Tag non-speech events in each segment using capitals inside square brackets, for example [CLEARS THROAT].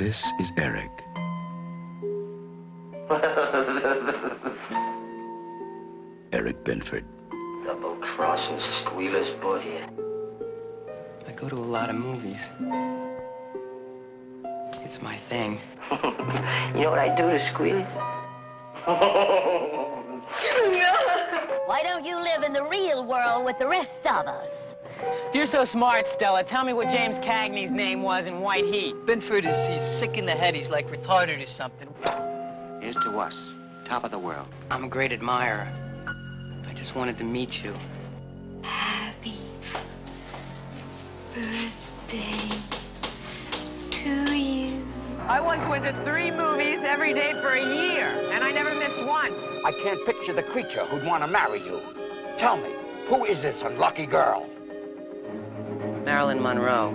This is Eric. [LAUGHS] Eric Binford. Double crossing squealers, both of you. I go to a lot of movies. It's my thing. [LAUGHS] You know what I do to squealers? [LAUGHS] Why don't you live in the real world with the rest of us? If you're so smart, Stella, tell me what James Cagney's name was in White Heat. Binford is he's sick in the head. He's like retarded or something. Here's to us, top of the world. I'm a great admirer. I just wanted to meet you. Happy birthday to you. I once went to three movies every day for a year, and I never missed once. I can't picture the creature who'd want to marry you. Tell me, who is this unlucky girl? Marilyn Monroe.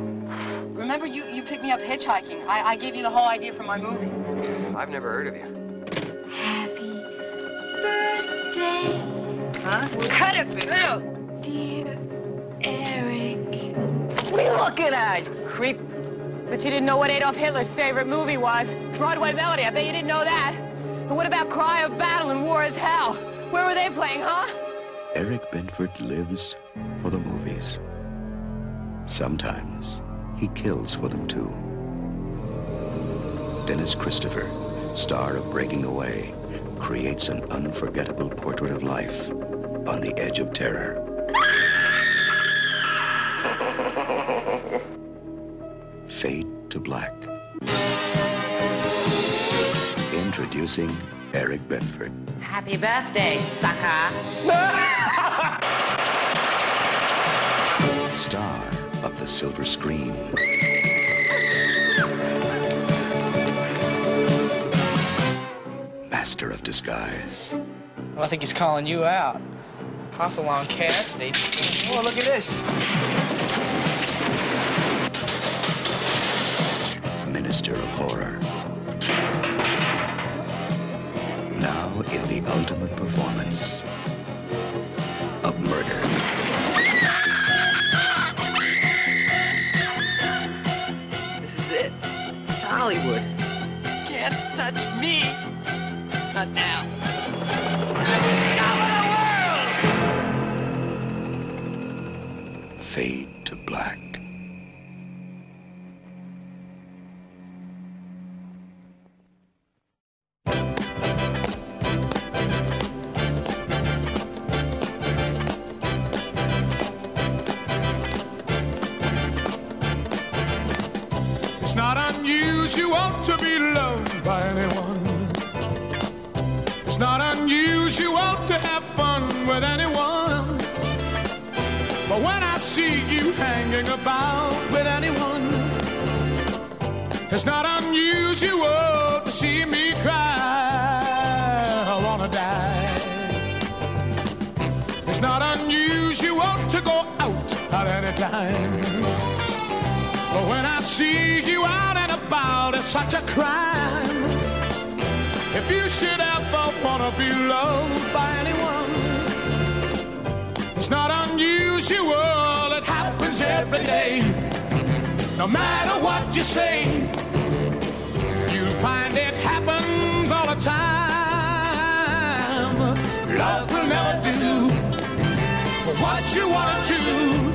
Remember, you, you picked me up hitchhiking. I, I gave you the whole idea for my movie. I've never heard of you. Happy birthday, Huh? Cut it, now! dear Eric. What are you looking at, you creep? But you didn't know what Adolf Hitler's favorite movie was. Broadway Melody, I bet you didn't know that. And what about Cry of Battle and War is Hell? Where were they playing, huh? Eric Binford lives for the movies. Sometimes he kills for them too. Dennis Christopher, star of Breaking Away, creates an unforgettable portrait of life on the edge of terror. [LAUGHS] Fade to black. Introducing Eric Binford. Happy birthday, sucker. star of the silver screen. Master of disguise. I think he's calling you out. Hopalong Cassidy. Oh, look at this. No matter what you say, you'll find it happens all the time. Love will never do what you wanna do.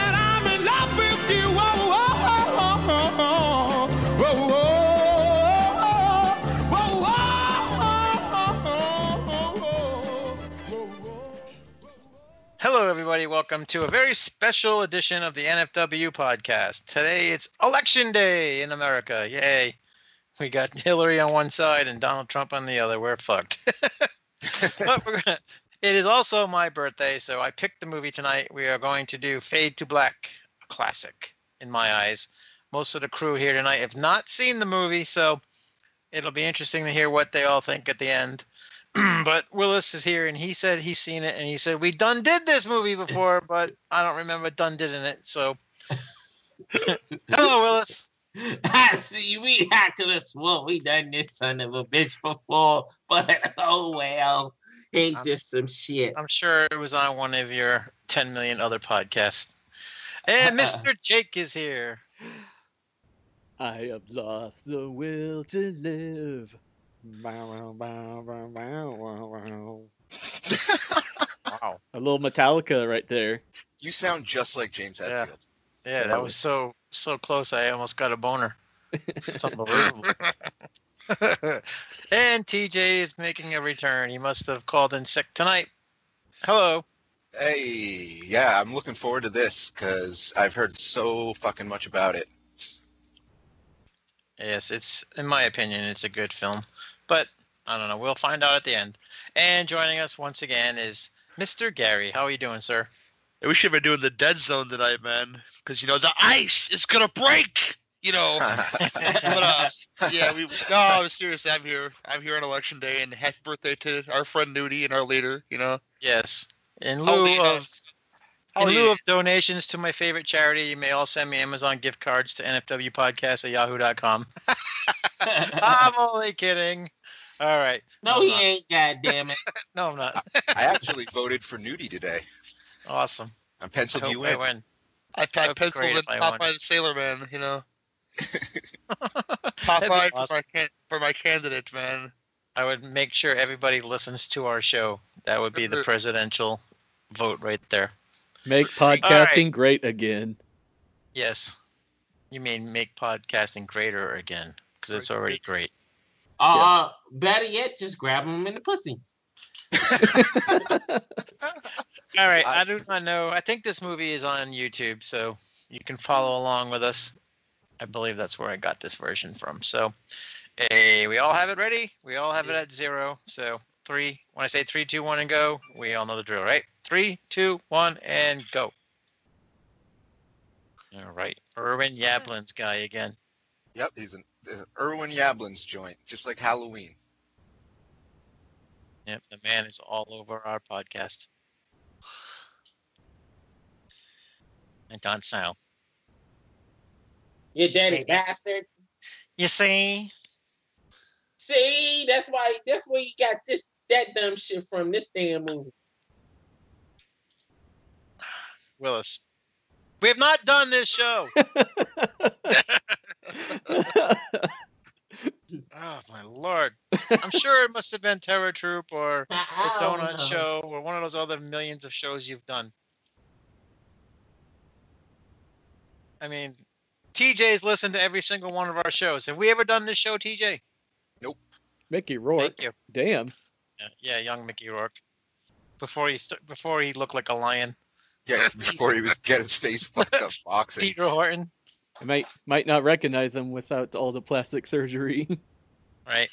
Hello, everybody. Welcome to a very special edition of the NFW podcast. Today it's election day in America. Yay. We got [LAUGHS] Hillary on one side and Donald Trump on the other. We're fucked. [LAUGHS] but we're gonna, It is also my birthday, so I picked the movie tonight. We are going to do Fade to Black, a classic in my eyes. Most of the crew here tonight have not seen the movie, so it'll be interesting to hear what they all think at the end. [CLEARS THROAT] but Willis is here, and he said he's seen it, and he said we done did this movie before, [LAUGHS] but I don't remember done did in it. So, [LAUGHS] hello, Willis. I see we had to have swore we done this son of a bitch before, but [LAUGHS] oh well. Ain't I'm- this some shit? I'm sure it was on one of your 10 million other podcasts. And Mr. Jake is here. I have lost the will to live. Wow. A little Metallica right there. You sound just like James Yeah. Hetfield. Yeah, that was so so close. I almost got a boner. It's unbelievable. [LAUGHS] and TJ is making a return. He must have called in sick tonight. Hello. Hey, yeah, I'm looking forward to this because I've heard so fucking much about it. Yes, it's in my opinion, it's a good film, but I don't know. We'll find out at the end. And joining us once again is Mr. Gary. How are you doing, sir? Hey, we should have been doing the dead zone tonight, man. Because you know the ice is gonna break. You know. [LAUGHS] but uh, yeah, we. No, I'm serious. I'm here. I'm here on election day, and happy birthday to our friend Nudie and our leader. You know. Yes. In How lieu the- of how in lieu of donations to my favorite charity, you may all send me Amazon gift cards to nfwpodcast at yahoo.com. [LAUGHS] I'm only kidding. All right. No, he ain't. God damn it. [LAUGHS] No, I'm not. I actually voted for Nudie today. Awesome. I'm I penciled hope you I in. win. I, I That'd penciled great in if I. Popeye the Sailor Man. You know. [LAUGHS] That'd be Popeye for my can- for my candidate, man. I would make sure everybody listens to our show. That would be the presidential vote right there. Make podcasting great again. Yes. You mean make podcasting greater again because it's already great. Uh, better yet, just grab him in the pussy. [LAUGHS] All right, I do not know. I think this movie is on YouTube, so you can follow along with us. I believe that's where I got this version from. So, hey, we all have it ready. We all have it at zero. So three. When I say three, two, one, and go, we all know the drill, right? Three, two, one, and go. All right, Irwin Yablans' guy again. Yep, he's an Irwin Yablans' joint, just like Halloween. Yep, the man is all over our podcast. And Don Sal. You dirty bastard. You see? See, that's why. That's where you got this that dumb shit from. This damn movie. Willis. We have not done this show. [LAUGHS] oh my lord! I'm sure it must have been Terror Troop or [LAUGHS] the Donut. Show or one of those other millions of shows you've done. I mean, TJ's listened to every single one of our shows. Have we ever done this show, TJ? Nope. Mickey Rourke. Thank you. Damn. Yeah, yeah young Mickey Rourke. Before he st- before he looked like a lion. Yeah, before he would get his face fucked up [LAUGHS] boxing. Peter Horton. I might might not recognize him without all the plastic surgery. [LAUGHS] Right.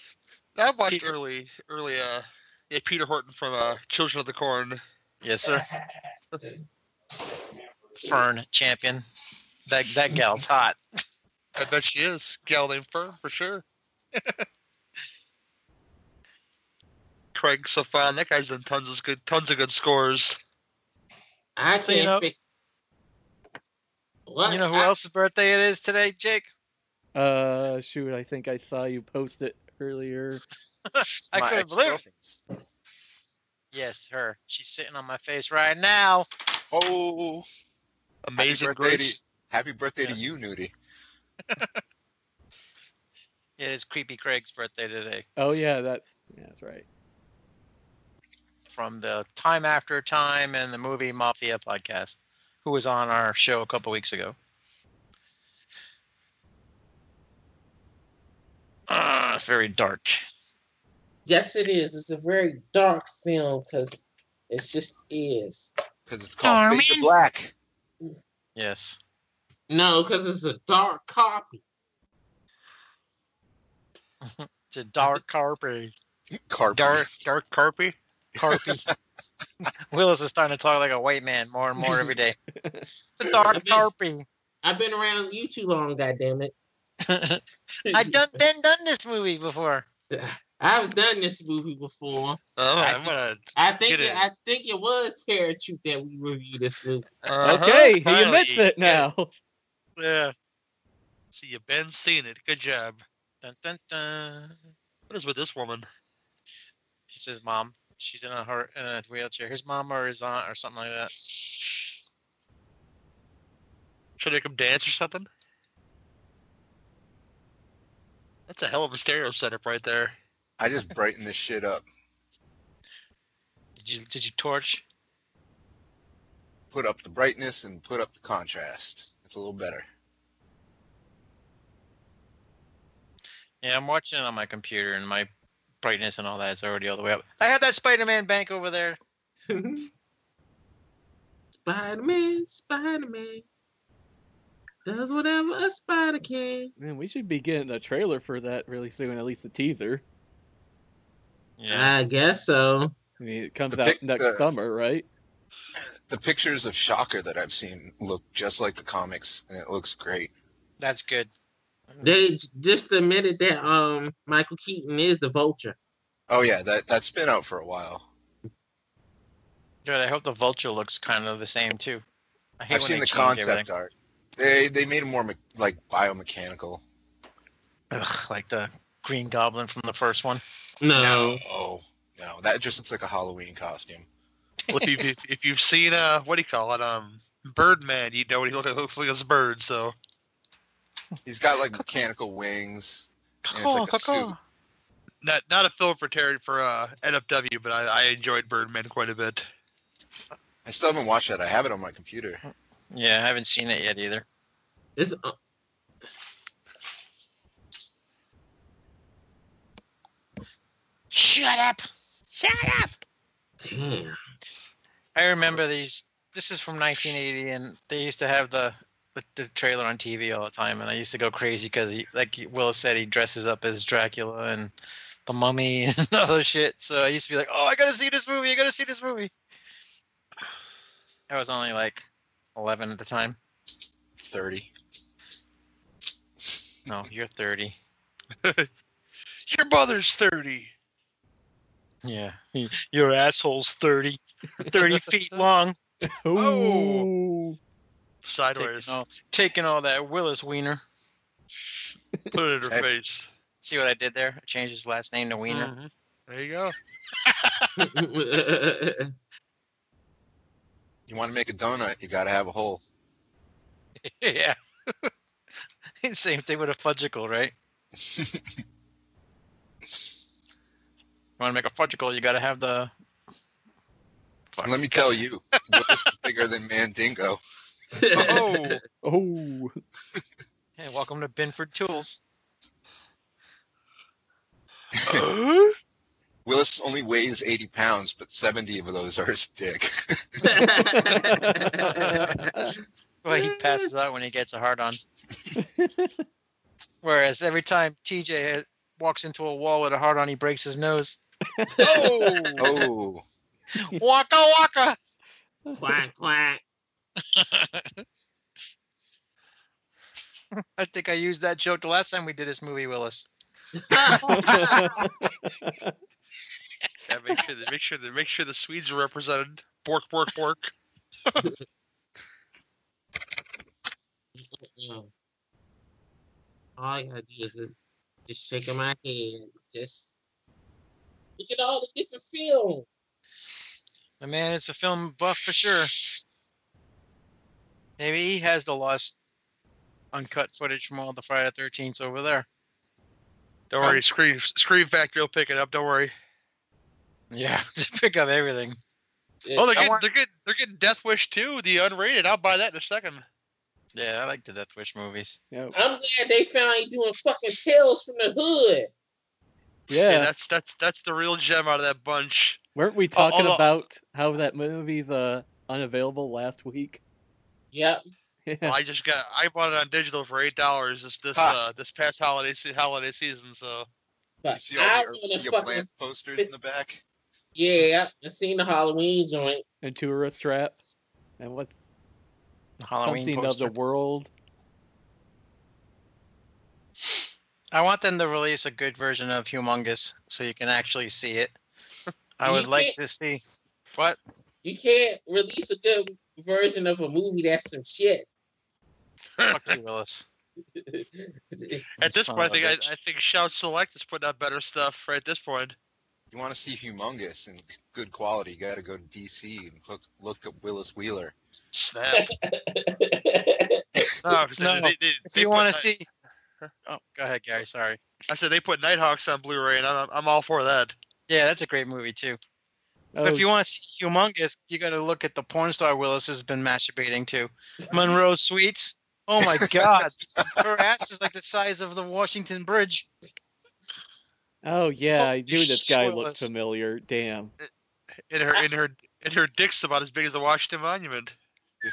I watched early, early. Uh, yeah, Peter Horton from uh, Children of the Corn. Yes, sir. [LAUGHS] Fern champion. That that gal's hot. I bet she is. Gal named Fern for sure. Craig Safan, that guy's done tons of good, tons of good scores. I So, you can't know- fix. What? You know who I- else's birthday it is today, Jake? Uh, shoot, I think I saw you post it earlier. [LAUGHS] I couldn't believe it. Yes, her. She's sitting on my face right now. Oh, Amazing happy birthday, to, Grace. happy birthday to you, Nudie. [LAUGHS] It is Creepy Craig's birthday today. Oh yeah, that's yeah, that's right. From the Time After Time and the movie Mafia podcast, who was on our show a couple weeks ago. Ah, it's very dark. Yes, it is. It's a very dark film because it just is. Because it's called Fade to Black. Yes. No, because it's a dark copy. [LAUGHS] It's a dark carpet. Carpet. Dark, dark Carpy. Carpy. [LAUGHS] Willis is starting to talk like a white man more and more every day. [LAUGHS] It's a dark tarpy. I've been around you too long, goddammit. [LAUGHS] I've done been done this movie before. I've done this movie before. Oh, I, I'm just- gonna I think get it, it. I think it was Terror Truth that we reviewed this movie. Uh-huh, okay, he finally, admits it get now. Yeah. So you've been seeing it. Good job. Dun, dun, dun. What is with this woman? She says, "Mom, she's in a her in a wheelchair. His mom or his aunt or something like that." Should I make him dance or something? That's a hell of a stereo setup right there. I just brighten this shit up. Did you did you torch? Put up the brightness and put up the contrast. It's a little better. Yeah, I'm watching it on my computer, and my brightness and all that is already all the way up. I have that Spider-Man bank over there. [LAUGHS] Spider Man, Spider Man does whatever a spider can. Man, we should be getting a trailer for that really soon, at least a teaser. Yeah, I guess so. I mean, it comes The out pic- next the- summer, right? The pictures of Shocker that I've seen look just like the comics, and it looks great. that's good. They just admitted that um Michael Keaton is the Vulture. Oh yeah, that that's been out for a while. Good. I hope the Vulture looks kind of the same too. I hate I've seen they the concept everything. art. They they made him more me- like biomechanical. Ugh, like the Green Goblin from the first one. No. Oh no, that just looks like a Halloween costume. Well, if, you've, if you've seen uh, what do you call it, um, Birdman, you know what he looks like, looks like as a bird. So He's got like mechanical wings. And it's like a caw, suit. not not a film for Terry for uh, NFW, but I, I enjoyed Birdman quite a bit. I still haven't watched that. I have it on my computer. Yeah, I haven't seen it yet either. It's uh, Shut up! Shut up! damn. I remember these. This is from 1980, and they used to have the the, the trailer on TV all the time, and I used to go crazy because, like Will said, he dresses up as Dracula and the Mummy [LAUGHS] and other shit. So I used to be like, "Oh, I gotta see this movie! I gotta see this movie!" I was only like 11 at the time. Thirty. No, you're 30. [LAUGHS] Your mother's thirty. Yeah, your asshole's 30, 30 feet [LAUGHS] long. Ooh. Oh. Sideways. Taking all, taking all that Willis Wiener. Put it in her face. See what I did there? I changed his last name to Wiener. Mhm. There you go. [LAUGHS] You want to make a donut, you got to have a hole. [LAUGHS] yeah. [LAUGHS] Same thing with a fudgicle, right? You want to make a fudgicle, you got to have the. And let me tell you, Willis is bigger than Mandingo. [LAUGHS] Oh, Oh. Hey, welcome to Binford Tools. [LAUGHS] Willis only weighs 80 pounds, but 70 of those are his dick. [LAUGHS] Well, he passes out when he gets a hard on. Whereas every time TJ walks into a wall with a hard on, he breaks his nose. oh, oh, waka waka! quack quack. I think I used that joke the last time we did this movie, Willis. yeah. Make sure that make sure that make sure the Swedes are represented. Bork, bork, bork. [LAUGHS] All I gotta do is just, just shaking my head. Just look at all the different film. The man, it's a film buff for sure. Maybe he has the lost uncut footage from all the Friday the 13th over there. Don't worry, Scream Scream Factory will pick it up. Don't worry. Yeah, [LAUGHS] to pick up everything. Oh, they're getting, want- they're getting they're getting Death Wish too, the unrated. I'll buy that in a second. Yeah, I like the Death Wish movies. Yeah. I'm glad they finally doing fucking Tales from the Hood. Yeah, Yeah. that's that's that's the real gem out of that bunch. Weren't we talking although- about how that movie's uh, unavailable last week? Yep. Yeah. Well, I just got I bought it on digital for eight dollars this this Ha. uh this past holiday se- holiday season. So you see all I the wanna fucking plant posters in the back? Yeah, I seen the Halloween joint. And Tourist Trap. And what's Halloween something poster. of the world? I want them to release a good version of Humongous so you can actually see it. [LAUGHS] I would like to see what? You can't release a good version of a movie that's some shit. Fuck you, [LAUGHS] Willis. [LAUGHS] At this point, I think I. I think Shout Select is putting out better stuff right at this point. You want to see humongous and good quality, you got to go to DC and look look at Willis Wheeler. Snap. [LAUGHS] no, 'cause No, they, they, they, if they you want to see, oh, go ahead, Gary. Sorry. I said they put Nighthawks on Blu-ray, and I'm, I'm all for that. Yeah, that's a great movie too. But if you want to see Humongous, you got to look at the porn star Willis has been masturbating to, Monroe Sweets. Oh my [LAUGHS] God, her ass is like the size of the Washington Bridge. oh yeah, I knew this guy shit, looked familiar. Damn. In her, in her, in her dick's about as big as the Washington Monument. [LAUGHS]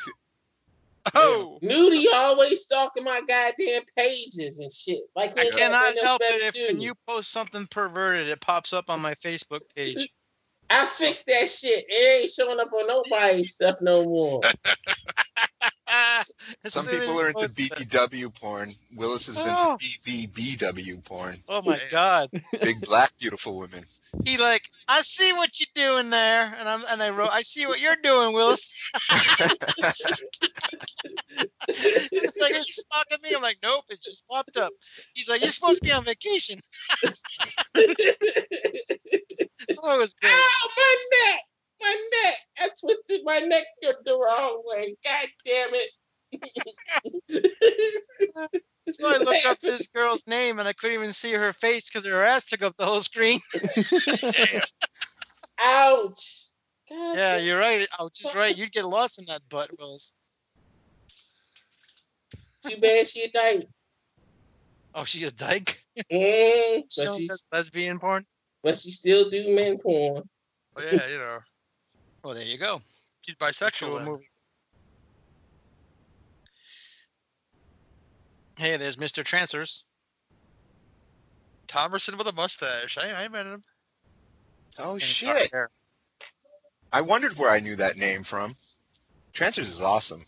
Oh, Nudie always stalking my goddamn pages and shit. Like I cannot help it if when you post something perverted, it pops up on my Facebook page. I fixed that shit. It ain't showing up on nobody's stuff no more. [LAUGHS] Some people are into BBW porn. Willis is into Oh. BBBW porn. Oh my God. [LAUGHS] Big black beautiful women. He like, I see what you're doing there, and I'm and I wrote, I see what you're doing, Willis. [LAUGHS] it's like, are you stalking me? I'm like, nope, it just popped up. He's like, you're supposed to be on vacation. Oh, great. Ow, my neck! My neck! I twisted my neck the wrong way. God damn it. [LAUGHS] So I looked up this girl's name and I couldn't even see her face because her ass took up the whole screen. [LAUGHS] [LAUGHS] Ouch. God yeah, you're right. I was just right. You'd get lost in that butt, Willis. Too bad she a dyke. Oh, she is dyke. Mm, She she's, lesbian porn. But she still do men porn. Oh, yeah, you know, Well, there you go. she's bisexual. then. movie. Hey, there's Mr. Trancers. Thomerson with a mustache. I, I met him. Oh and shit! I wondered where I knew that name from. Trancers is awesome.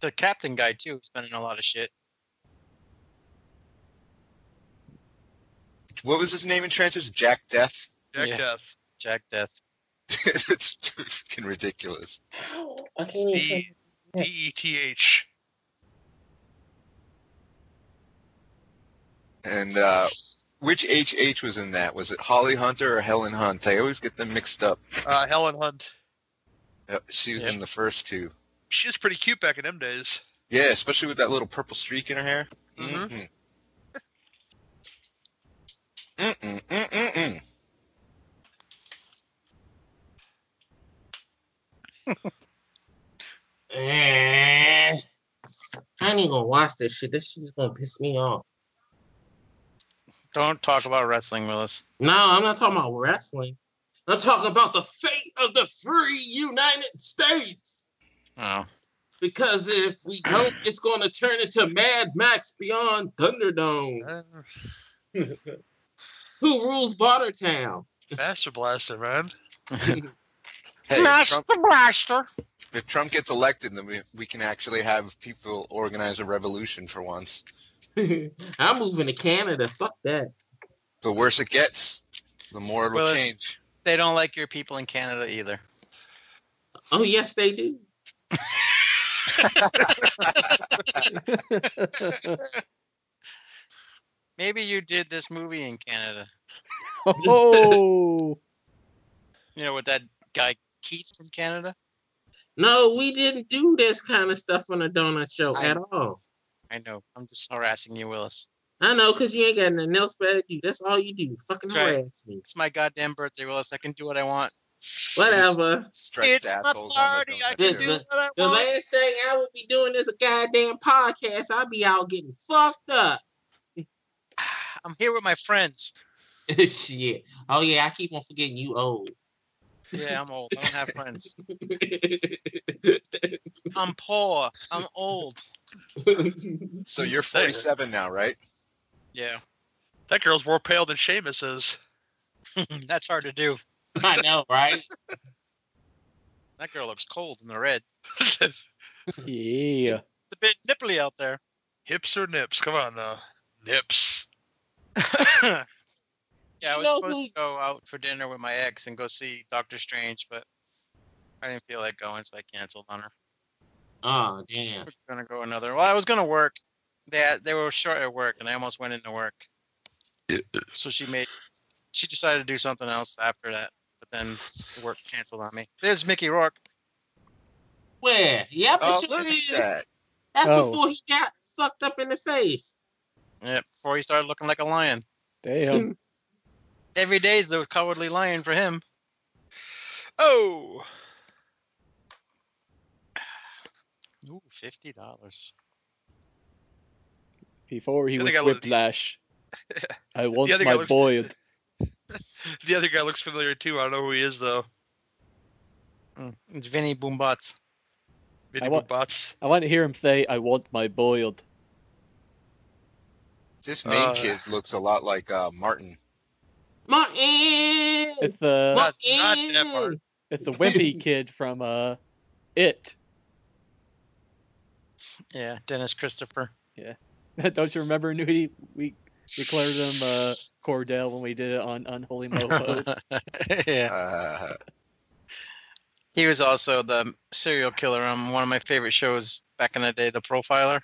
The captain guy too. He's been in a lot of shit. What was his name in Trancers? Jack Death. Jack Yeah. Death. Jack Death. [LAUGHS] it's fucking ridiculous. Ow, I can't even D D E T H. And uh, which HH was in that? Was it Holly Hunter or Helen Hunt? I always get them mixed up. Uh, Helen Hunt. Yep, she was Yep. in the first two. She was pretty cute back in them days. Yeah, especially with that little purple streak in her hair. Mhm. Mm-mm. Mm-mm, mm-mm, Eh, I ain't even gonna watch this shit. This shit's gonna piss me off. Don't talk about wrestling, Willis. No, I'm not talking about wrestling. I'm talking about the fate of the free United States. Oh, Because if we don't, it's gonna turn into Mad Max Beyond Thunderdome. Uh, [CLEARS THROAT] Who rules Bartertown? Master Blaster, man. [LAUGHS] Hey, if Trump, Blaster. if Trump gets elected, then we, we can actually have people organize a revolution for once. [LAUGHS] I'm moving to Canada. Fuck that. The worse it gets, the more it'll Well, change. They don't like your people in Canada either. Oh yes, they do. [LAUGHS] Maybe you did this movie in Canada. [LAUGHS] oh, You know, with that guy Keith from Canada. No, we didn't do this kind of stuff on the donut show I- at all. I know. I'm just harassing you, Willis. I know, cause you ain't got nothing else better to do. That's all you do. Fucking That's right. me. It's my goddamn birthday, Willis. I can do what I want. Whatever. Stretched it's my the party. I can The- do table. what I The want. last thing I would be doing is a goddamn podcast. I'd be out getting fucked up. I'm here with my friends. [LAUGHS] Shit. Oh yeah, I keep on forgetting you old. Yeah, I'm old. I don't have friends. [LAUGHS] I'm poor. I'm old. So you're 47 now, right? Yeah, That girl's more pale than Seamus is. [LAUGHS] that's hard to do. I know, right? That girl looks cold in the red. Yeah. It's a bit nipply out there. Hips or nips? Come on now. Nips. [LAUGHS] Yeah, I You was know supposed who- to go out for dinner with my ex and go see Doctor Strange, but I didn't feel like going, so I canceled on her. Oh damn. We're gonna go another. Well, I was gonna work. They had, they were short at work, and I almost went into work. So she made. She decided to do something else after that, but then work canceled on me. There's Mickey Rourke. Where? Yep, Oh, sure look at that. That's Oh. before he got fucked up in the face. Yeah, before he started looking like a lion. Damn. [LAUGHS] Every day is the cowardly lion for him. Oh. Ooh, fifty dollars. Before he was [LAUGHS] other guy look- Whiplash. I want other my looks- boy. [LAUGHS] The other guy looks familiar too. I don't know who he is though. Mm, It's Vinny Boombots. Vinny I want- Bots. I want to hear him say, "I want my boiled." This main Uh, kid looks a lot like uh, Martin. Martin. It's the Not, not that part. it's the wimpy [LAUGHS] kid from uh, It. Yeah, Dennis Christopher. Yeah, [LAUGHS] don't you remember, Nudie? We declared him uh, Cordell when we did it on Unholy Mofos. [LAUGHS] yeah. Uh, He was also the serial killer on one of my favorite shows back in the day, The Profiler.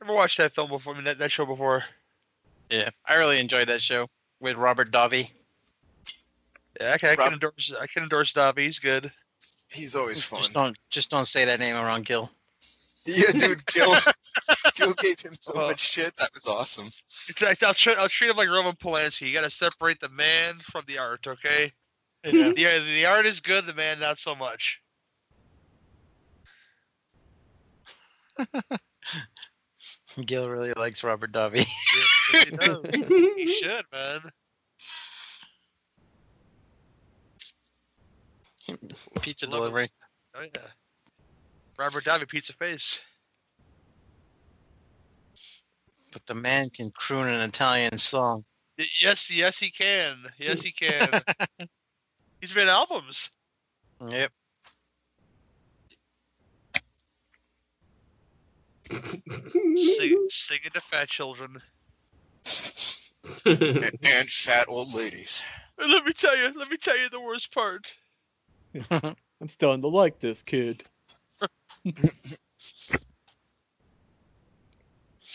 Never watched that film before. I mean, that, that show before. Yeah, I really enjoyed that show with Robert Davi. Yeah, okay, I Rob- can endorse. I can endorse Dobby. He's good. he's always fun. Just don't, just don't say that name around Gil. Yeah, dude, Gil, [LAUGHS] Gil gave him so Oh. much shit. That was awesome. It's like, I'll, treat, I'll treat him like Roman Polanski. You got to separate the man from the art, okay? Yeah. The, the art is good, the man not so much. [LAUGHS] [LAUGHS] Gil really likes Robert Davi. Yes, he does. [LAUGHS] he should, man. [LAUGHS] Pizza Love it. delivery. Oh yeah. Robert Davi, pizza face. But the man can croon an Italian song. Yes, yes, he can. Yes, he can. He's made albums. Yep. Sing, [LAUGHS] singing to fat children. and, and fat old ladies. And let me tell you, let me tell you the worst part. [LAUGHS] I'm starting to like this kid. [LAUGHS]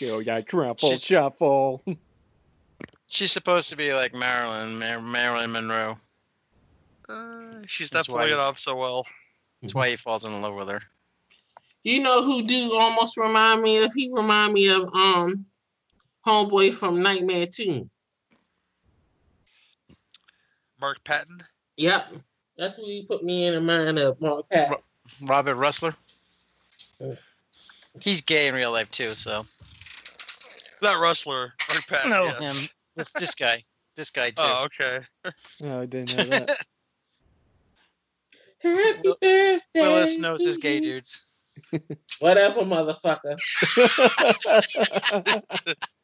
Go, yeah, trample, She's- shuffle. She's supposed to be like Marilyn, Mar- Marilyn Monroe. Uh, she's not That's pulling why- it off so well. That's why he falls in love with her. You know who do almost remind me of? He remind me of um homeboy from Nightmare 2. Mark Patton. Yep. That's who you put me in the mind of, Mark Pat. Robert Rusler. He's gay in real life too, so Not Rusler. Mark Patton. no, yes. him. This this guy, this guy too. Oh, okay. Oh, I didn't know that. [LAUGHS] Happy Will- birthday. Willis knows his gay dudes. Whatever, motherfucker. [LAUGHS]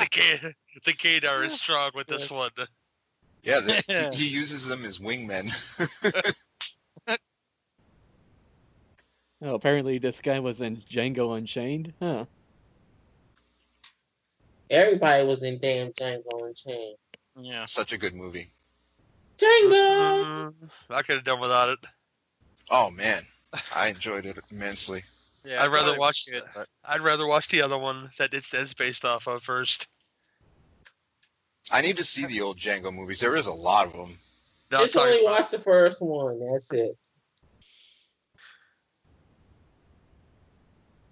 The gay, the gaydar is strong with this one. Yeah, the, he, [LAUGHS] he uses them as wingmen. [LAUGHS] oh, apparently this guy was in Django Unchained. Huh. Everybody was in damn Django Unchained. Yeah. Such a good movie. Django! Mm, I could have done without it. Oh man, [LAUGHS] I enjoyed it immensely. Yeah, I'd rather thought it watch. good, I'd rather watch the other one that it's, that it's based off of first. I need to see the old Django movies. There is a lot of them. No, I'm Just only about- watch the first one. That's it.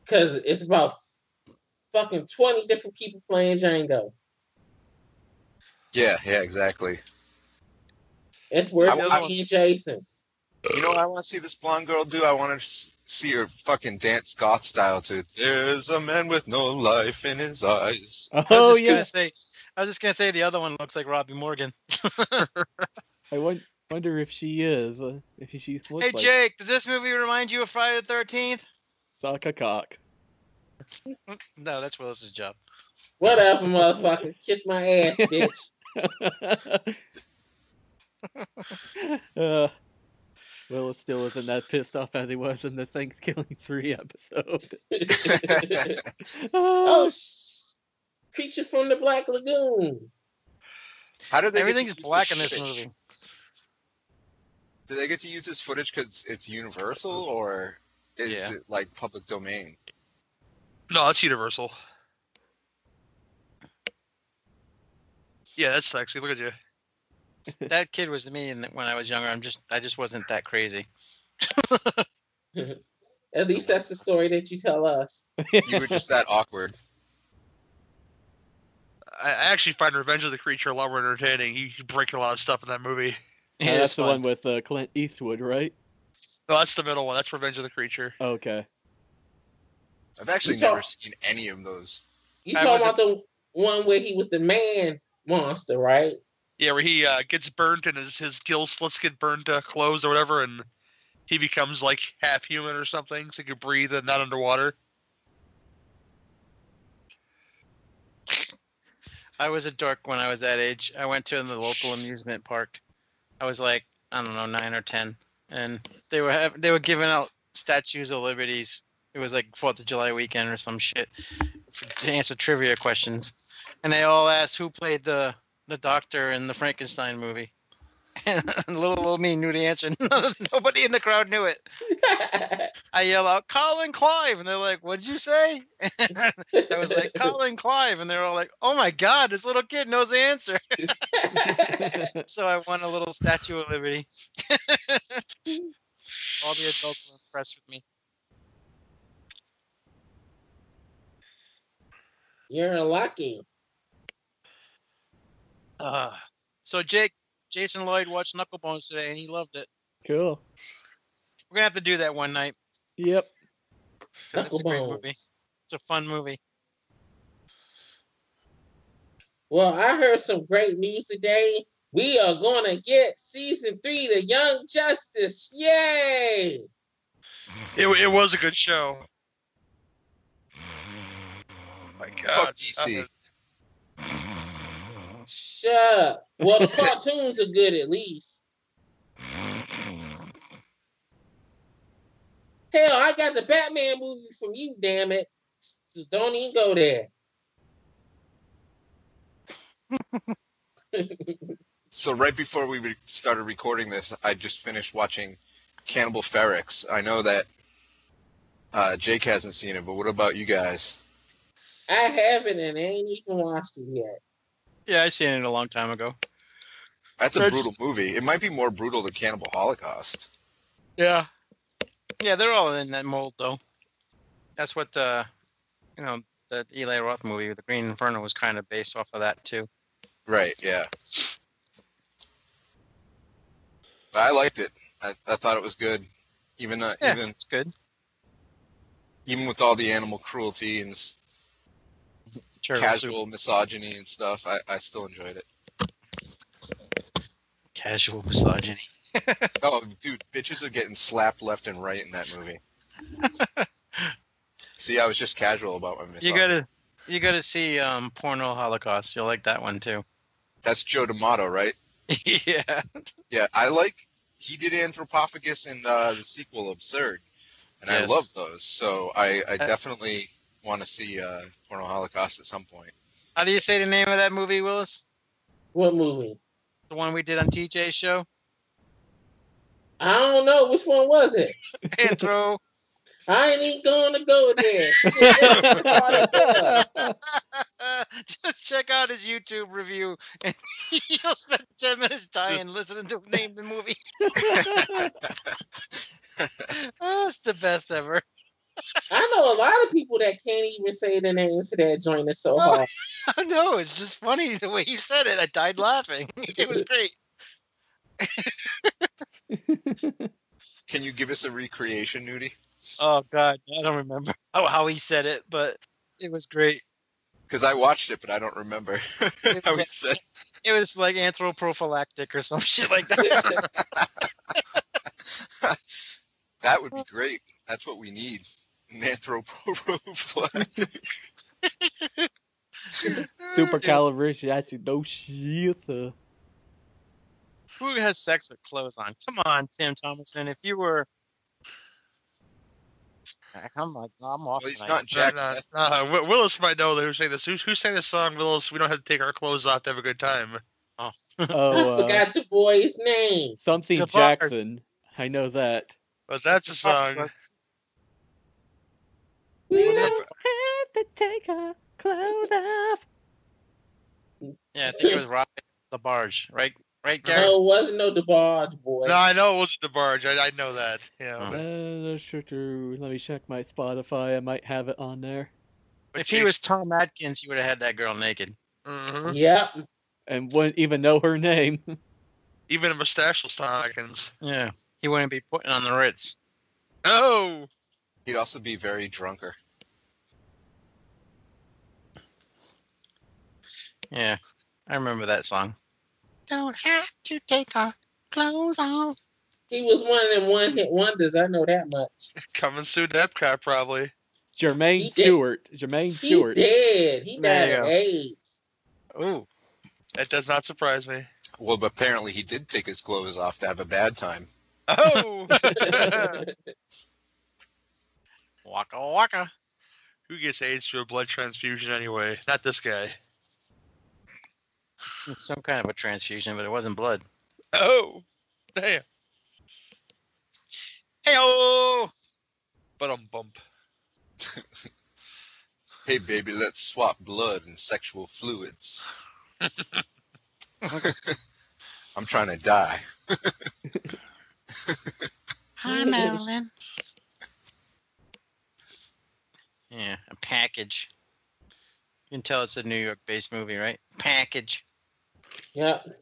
Because it's about fucking 20 different people playing Django. Yeah, yeah, exactly. It's worse I- than and Jason. You know what I want to see this blonde girl do? I want to see her fucking dance goth style to There's a man with no life in his eyes. [LAUGHS] I was Oh just yeah. gonna say, I was just gonna say the other one looks like Robbie Morgan. [LAUGHS] I won- wonder if she is. Uh, if she looks hey like Jake, does this movie remind you of Friday the Thirteenth? Suck a cock. [LAUGHS] No, that's Willis's job. Whatever, motherfucker. Kiss my ass, bitch. uh, Willis still isn't as pissed off as he was in the Thanksgiving 3 episode. [LAUGHS] oh, [LAUGHS] sh- creature from the Black Lagoon. How did they? Everything's black in this movie. Do they get to use this footage because it's universal, or is Yeah. it like public domain? No, it's Universal. Yeah, that's sexy. Look at you. That kid was me in- when I was younger. I'm just, I just wasn't that crazy. [LAUGHS] At least that's the story that you tell us. You were just that awkward. I I actually find Revenge of the Creature a lot more entertaining. You, you break a lot of stuff in that movie. Uh, that's the one with uh, Clint Eastwood, right? No, that's the middle one. That's Revenge of the Creature. Okay. I've actually You talk- never seen any of those. You I talking was about the one where he was the man monster, right? Yeah, where he uh, gets burnt and his his gill slits get burnt to closed or whatever, and he becomes like half human or something, so he can breathe and not underwater. I was a dork when I was that age. I went to the local amusement park. I was like, I don't know, nine or ten, and they were they were giving out statues of liberties. It was like Fourth of July weekend or some shit for, to answer trivia questions, and they all asked who played the the doctor in the Frankenstein movie. [LAUGHS] And little old me knew the answer. [LAUGHS] Nobody in the crowd knew it. [LAUGHS] I yell out, Colin Clive, and they're like, "What'd you say?" I was like, Colin Clive, and they're all like, "Oh my God, this little kid knows the answer." so I won a little Statue of Liberty. all the adults were impressed with me. You're lucky. Uh, so Jake, Jason Lloyd watched Knucklebones today, and he loved it. Cool. We're gonna have to do that one night. Yep. it's a great Knucklebones. movie. It's a fun movie. Well, I heard some great news today. We are gonna get season three, The Young Justice. Yay! It, it was a good show. [SIGHS] my God. Fuck DC. Shut up. Well, the [LAUGHS] cartoons are good at least. Hell, I got the Batman movie from you, damn it. So don't even go there. [LAUGHS] So right before we re- started recording this, I just finished watching Cannibal Ferox. I know that uh, Jake hasn't seen it, but what about you guys? I haven't and I ain't even watched it yet. Yeah, I seen it a long time ago. That's a brutal movie. It might be more brutal than Cannibal Holocaust. Yeah. Yeah, they're all in that mold though. That's what the you know, the Eli Roth movie, The Green Inferno was kind of based off of that too. Right. Yeah. But I liked it. I, I thought it was good, even uh, Yeah, even it's good. even with all the animal cruelty and casual misogyny and stuff. I, I still enjoyed it. Casual misogyny. [LAUGHS] Oh, dude, bitches are getting slapped left and right in that movie. [LAUGHS] See, I was just casual about my misogyny. You gotta you gotta see um Porno Holocaust. You'll like that one too. That's Joe D'Amato, right? [LAUGHS] yeah. Yeah, I like. He did Anthropophagus and uh, the sequel Absurd, and I love those. So I, I definitely want to see uh, Porno Holocaust at some point. How do you say the name of that movie, Willis? What movie? The one we did on TJ's show? I don't know. Which one was it? [LAUGHS] Anthro. I ain't even going to go there. [LAUGHS] Shit, that's hard as hell. Just check out his YouTube review, and [LAUGHS] you'll spend ten minutes dying listening to name the movie. it's the best ever. I know a lot of people that can't even say the names to that joint. It's so Oh. hard. [LAUGHS] I know it's just funny the way you said it. I died laughing. [LAUGHS] It was great. [LAUGHS] Can you give us a recreation, Nudie? Oh God, I don't remember how, how he said it, but it was great. Because I watched it, but I don't remember how he said. It was like anthroprophylactic or some shit like that. That would be great. That's what we need. An anthroprophylactic. Supercalifragilisticexpialidocious. Who has sex with clothes on? Come on, Tim Thomason. If you were, I'm like, I'm off. Well, he's tonight. not Jack. No, no, no, Willis might know who's saying this. Who's, who's saying this song, Willis? We don't have to take our clothes off to have a good time. Oh, [LAUGHS] Oh, [LAUGHS] uh, Forgot the boy's name. something Jackson. I know that. But that's a song. We Was it- don't Have to take our clothes off. yeah, I think it was Rob the Barge, right? Right, Gary. No, it wasn't no DeBarge boy. No, I know it wasn't the barge. I, I know that. Yeah. Uh, that's true, true. Let me check my Spotify. I might have it on there. If he was Tom Atkins, he would have had that girl naked. Mhm. Yep. And wouldn't even know her name. [LAUGHS] Even a mustache Stockings. Yeah, he wouldn't be putting on the Ritz. Oh, He'd also be very drunker. Yeah, I remember that song. Don't have to take our clothes off. He was one of them one hit wonders. I know that much. coming soon to Epcot probably. Jermaine He did- Stewart. Jermaine He's Stewart. dead. He died of. AIDS. Ooh, That does not surprise me. Well, but apparently he did take his clothes off to have a bad time. Oh, [LAUGHS] waka waka. who gets AIDS through a blood transfusion anyway? Not this guy. It's some kind of a transfusion, but it wasn't blood. Oh, damn. Hey oh, But um bump. [LAUGHS] Hey, baby, let's swap blood and sexual fluids. [LAUGHS] I'm trying to die. [LAUGHS] Hi, Marilyn. Yeah, a package. You can tell it's a New York-based movie, right? Package. Yep. [LAUGHS]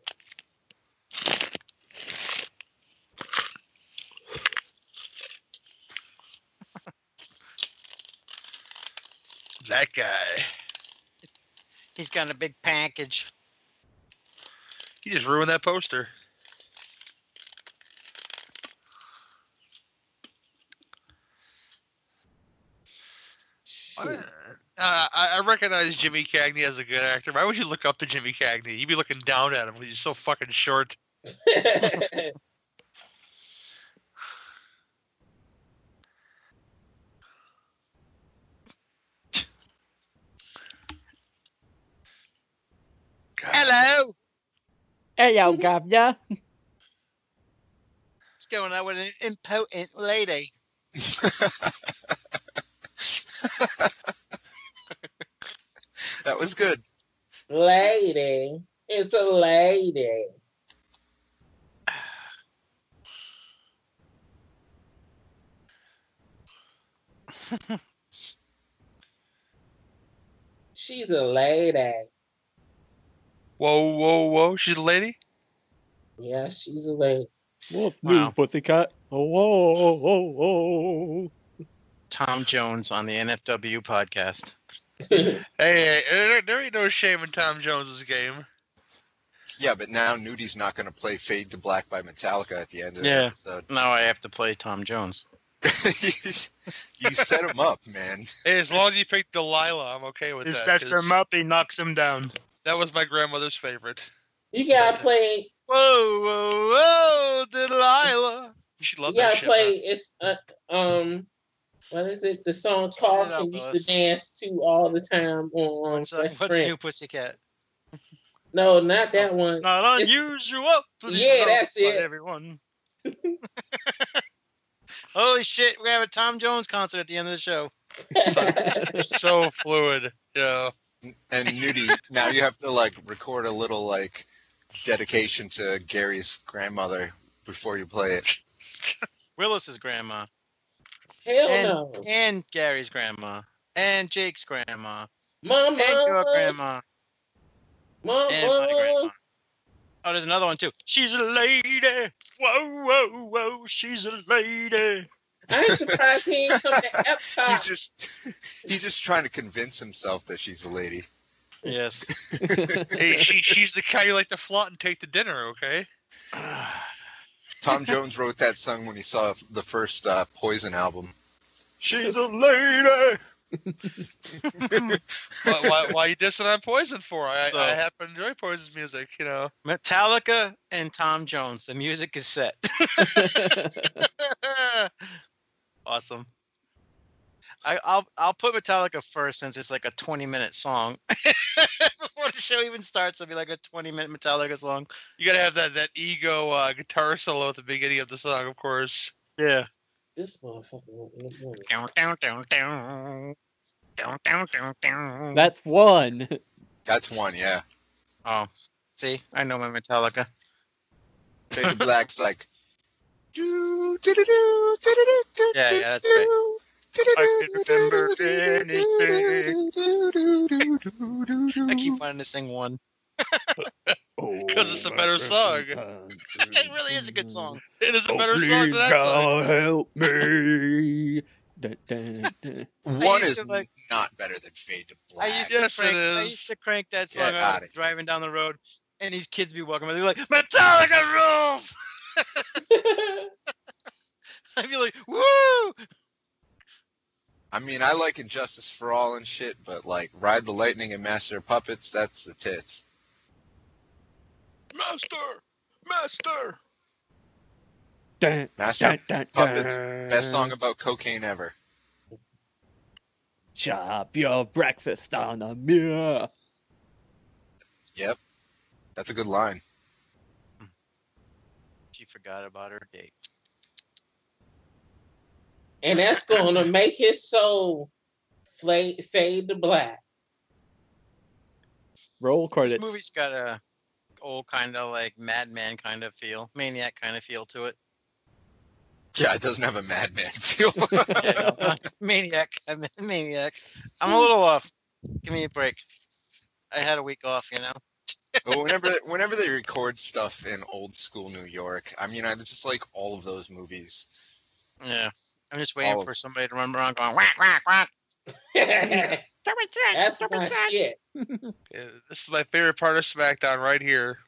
That guy. He's got a big package. He just ruined that poster. Shoot. Uh, I, I recognize Jimmy Cagney as a good actor. Why would you look up to Jimmy Cagney? You'd be looking down at him because he's so fucking short. [LAUGHS] [LAUGHS] Hello. Hey, yo, governor. What's going on with an impotent lady? [LAUGHS] That was good. lady. It's a lady. [LAUGHS] She's a lady. Whoa, whoa, whoa. She's a lady? Yeah, she's a lady. What's Wow. new, pussycat? Oh, whoa, oh, oh, oh. Tom Jones on the NFW podcast. Hey, hey, there, there ain't no shame in Tom Jones's game. Yeah, but now Nudi's not going to play Fade to Black by Metallica at the end of Yeah. the episode. Now I have to play Tom Jones. [LAUGHS] you set him up, man. Hey, as long as you pick Delilah, I'm okay with He that. sets 'cause him up, he knocks him down. That was my grandmother's favorite. You gotta play. Whoa, whoa, whoa, Delilah. She You loved that gotta shit. play. man. It's uh, um. What is it? The song Turn up, Carlton used to dance to all the time on What's, uh, Fresh what's Prince. new, Pussycat? No, not that one. Not It's- unusual. to be Yeah, loved that's it. Everyone. [LAUGHS] Holy shit, we have a Tom Jones concert at the end of the show. so fluid. Yeah. And Nudie, now you have to like record a little like dedication to Gary's grandmother before you play it. [LAUGHS] Willis's grandma. Hell and, no. and Gary's grandma. And Jake's grandma. Mama. And your grandma. Mama. And my grandma. Oh, there's another one too. She's a lady. Whoa, whoa, whoa. She's a lady. I ain't surprised he ain't come to [LAUGHS] He's Epcot. just he's just trying to convince himself that she's a lady. Yes. [LAUGHS] Hey, she, she's the kind you like to flaunt and take to dinner, okay? [SIGHS] [SIGHS] [SIGHS] Tom Jones wrote that song when he saw the first uh, Poison album. She's a lady. [LAUGHS] why, why, why you dissing on Poison for? I, So- I happen to enjoy Poison's music, you know. Metallica and Tom Jones. The music is set. [LAUGHS] awesome. I, I'll I'll put Metallica first since it's like a 20 minute song. [LAUGHS] Before the show even starts, it'll be like a 20 minute Metallica song. You gotta have that that ego uh, guitar solo at the beginning of the song, of course. Yeah. This motherfucker won't in. Down, down, down, down. Down, down, down, down. That's one. That's one, yeah. Oh, see, I know my Metallica. Fade to [LAUGHS] Black's like. Yeah, yeah, that's right. I can [LAUGHS] remember anything. I keep wanting to sing one. Oh, [LAUGHS] because it's a better song. [LAUGHS] it really is a good song. It is a Oh, better song than that song. God help me. Dun, dun, dun. One is like- not better than Fade to Black. I used Yes, to crank, I used to crank that song when I was driving down the road, and these kids be walking by. They're like, "Metallica rules!" I'd be like, "Woo!" I mean, I like And Justice for All and shit, but like Ride the Lightning and Master of Puppets, that's the tits. Master! Master! Dun, Master dun, of dun, Puppets, best song about cocaine ever. Chop your breakfast on a mirror. Yep, that's a good line. Hmm. She forgot about her date. And that's going to make his soul fade, fade to black. Roll This credits. movie's got a old kind of like Madman kind of feel, Maniac kind of feel to it. Yeah, it doesn't have a madman feel. [LAUGHS] [LAUGHS] Maniac, I mean, Maniac. I'm a little off. Give me a break. I had a week off, you know. [LAUGHS] but whenever whenever they record stuff in old school New York, I mean, I just like all of those movies. Yeah. I'm just waiting All of- for somebody to run around going whack whack whack. That's my shit. [LAUGHS] Yeah, this is my favorite part of SmackDown right here.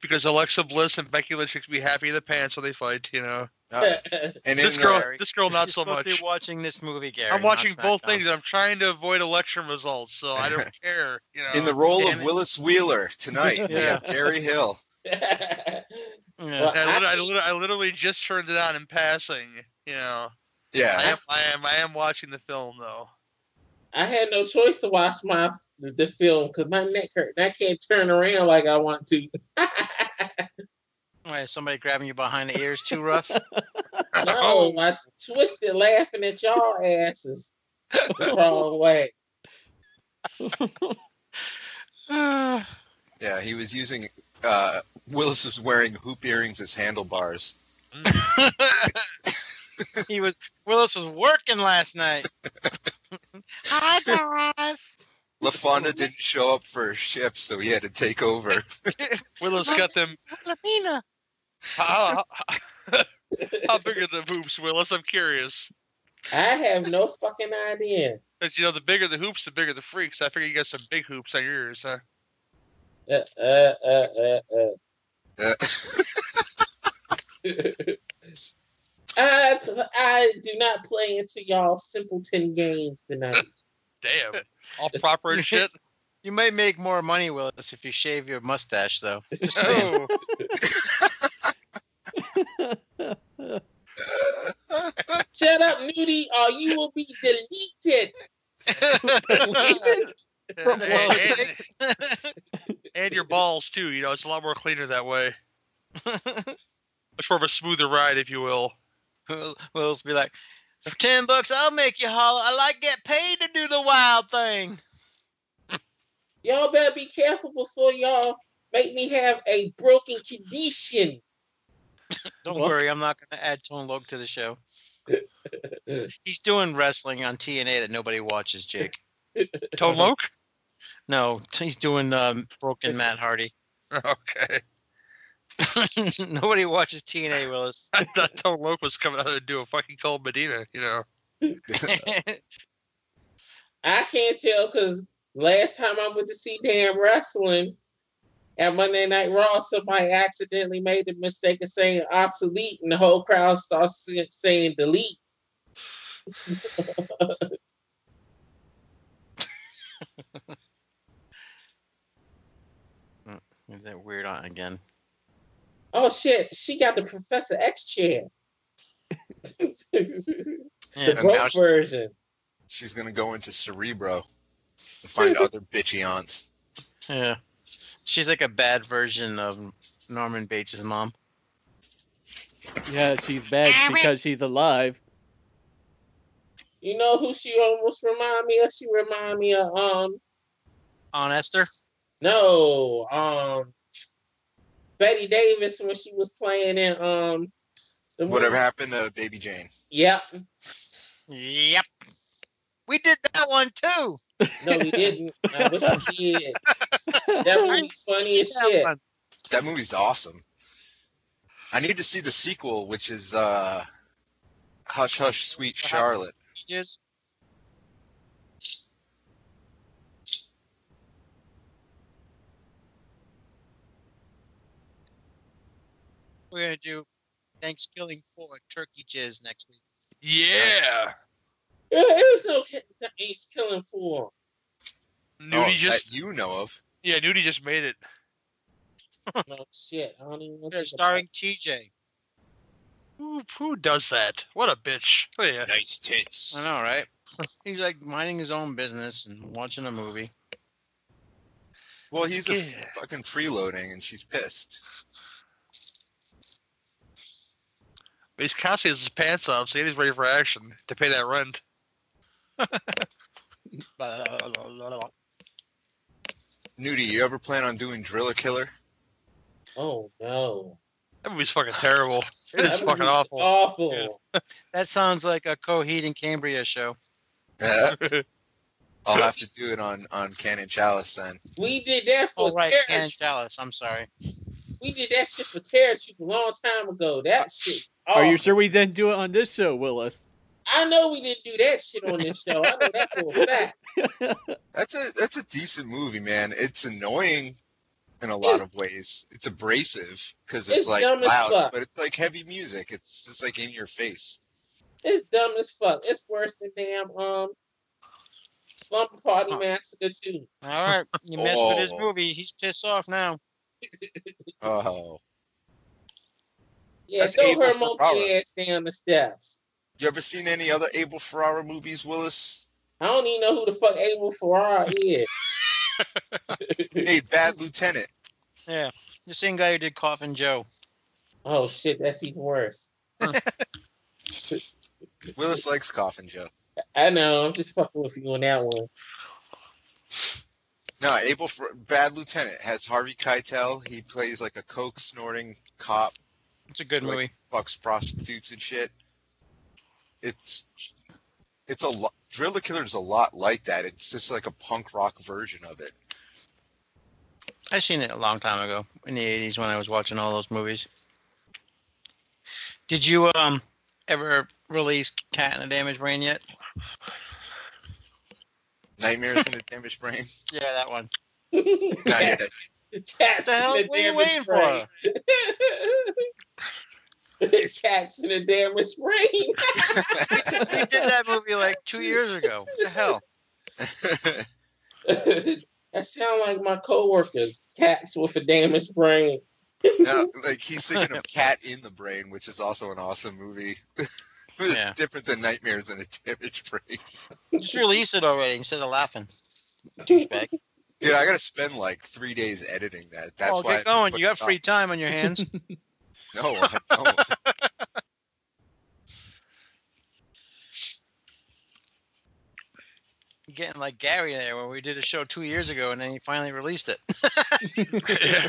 Because Alexa Bliss and Becky Lynch makes me happy in the pants when they fight, you know. Uh, [LAUGHS] and This girl, the, this girl, not You're so much. to be watching this movie, Gary. I'm watching both things. I'm trying to avoid election results, so I don't [LAUGHS] care. You know. in the role Damn of it. Willis Wheeler tonight, we Yeah. have Gary Hill. Yeah. Well, I, I literally, I, I literally just turned it on in passing. You know. I Yeah, am, I am, I am watching the film though. I had no choice to watch my the film because my neck hurt and I can't turn around like I want to. Why, is somebody grabbing you behind the ears too [LAUGHS] rough? no, I twisted laughing at y'all asses the wrong way. [LAUGHS] yeah, he was using. Uh, Willis was wearing hoop earrings as handlebars. [LAUGHS] [LAUGHS] he was Willis was working last night. [LAUGHS] Hi guys. LaFonda didn't show up for a shift, so he had to take over. [LAUGHS] Willow's got them. Lamina. How, how, how big are the hoops, Willis? I'm curious. I have no fucking idea. Because you know, the bigger the hoops, the bigger the freaks. I figure you got some big hoops on your ears, huh? Uh, uh, uh, uh, uh. Uh, I, I do not play into y'all simpleton games tonight. [LAUGHS] Damn, all proper and shit. You might make more money, Willis, if you shave your mustache, though. Oh, [LAUGHS] Shut up, Nudie, or you will be deleted. [LAUGHS] From and, and, and your balls too. You know, it's a lot more cleaner that way. Much more of a smoother ride, if you will. Will- Willis be like, for ten bucks, I'll make you holler. I like get paid to do the wild thing. [LAUGHS] Y'all better be careful before y'all make me have a broken condition. [LAUGHS] Don't worry, I'm not going to add Tone Loc to the show. [LAUGHS] He's doing wrestling on TNA that nobody watches, Jake. Tone Loc? No, he's doing um, Broken Matt Hardy. Okay. [LAUGHS] Nobody watches TNA, Willis. [LAUGHS] I thought Tone Loc was coming out to do a fucking cold Medina, you know. [LAUGHS] I can't tell because last time I went to see damn wrestling at Monday Night Raw, somebody accidentally made the mistake of saying obsolete, and the whole crowd starts saying delete. Hmm, is that weird again? Oh shit, she got the Professor X chair. [LAUGHS] The And now version. She's gonna go into Cerebro and find [LAUGHS] other bitchy aunts. Yeah. She's like a bad version of Norman Bates' mom. Yeah, she's bad because she's alive. You know who she almost remind me of? She remind me of um Aunt Esther? no um Bette Davis when she was playing in um the Whatever movie. happened to Baby Jane? Yep. Yep. We did that one too. No, we didn't. [LAUGHS] I wish we did. That movie's funny as shit. That movie's awesome. I need to see the sequel, which is uh, Hush Hush Sweet Charlotte. Just We're gonna do Thanksgiving for Turkey Jizz next week. Yeah. There is no Ace Killing Four. Nudie Oh, just that you know of. yeah, Nudie just made it. No shit. I don't even. They're starring TJ. Who who does that? What a bitch. Oh yeah. Nice tits. I know, right? [LAUGHS] He's like minding his own business and watching a movie. Well, he's a Yeah. fucking freeloading, and she's pissed. He's constantly has his pants up, so he's ready for action to pay that rent. [LAUGHS] Nudie, you ever plan on doing Driller Killer? Oh no. That movie's fucking terrible. [LAUGHS] It is fucking movie's awful. Awful. [LAUGHS] That sounds like a Coheed and Cambria show. Yeah. I'll have to do it on on Cannon Chalice then. We did that for Oh, right, Terror Ken Troop. Dallas. I'm sorry. We did that shit for Terror Troop a long time ago. That uh, shit. Are you sure we didn't do it on this show, Willis? I know we didn't do that shit on this show. I know that for a fact. [LAUGHS] That's a that's a decent movie, man. It's annoying in a lot of ways. It's abrasive because it's, It's like dumb as loud, fuck. but it's like heavy music. It's just like in your face. It's dumb as fuck. It's worse than damn um Slumber Party Massacre too. All right, you messed with his Oh. movie. He's pissed off now. Oh, Yeah, That's throw Abel her Ferrara. monkey ass down the steps. you ever seen any other Abel Ferrara movies, Willis? I don't even know who the fuck Abel Ferrara is. [LAUGHS] [LAUGHS] hey, Bad Lieutenant. Yeah, the same guy who did Coffin Joe. Oh shit, that's even worse. [LAUGHS] Willis likes Coffin Joe. I know, I'm just fucking with you on that one. No, Abel Fer- Bad Lieutenant has Harvey Keitel. He plays like a coke snorting cop. It's a good Like- movie. fucks prostitutes and shit. It's it's a lot. Driller Killer is a lot like that. It's just like a punk rock version of it. I seen it a long time ago in the '80s when I was watching all those movies. Did you um ever release Cat in a Damaged Brain yet? Nightmares in a Damaged Brain. [LAUGHS] Yeah, that one. [LAUGHS] Not yet. Cats the hell in were you damaged waiting for? brain. Cats in a damaged brain. we did that movie like two years ago. What the hell? [LAUGHS] that sound like my coworkers. Cats with a damaged brain. [LAUGHS] no, [LAUGHS] like he's thinking of Cat in the Brain, which is also an awesome movie. it's Yeah. different than Nightmares in a Damaged Brain. Just release it already instead of laughing. Douchebag. Dude, I gotta spend like three days editing that. That's oh, why get going. You got it free time on your hands. [LAUGHS] [LAUGHS] No, I don't. [LAUGHS] Getting like Gary there when we did a show two years ago and then he finally released it. yeah.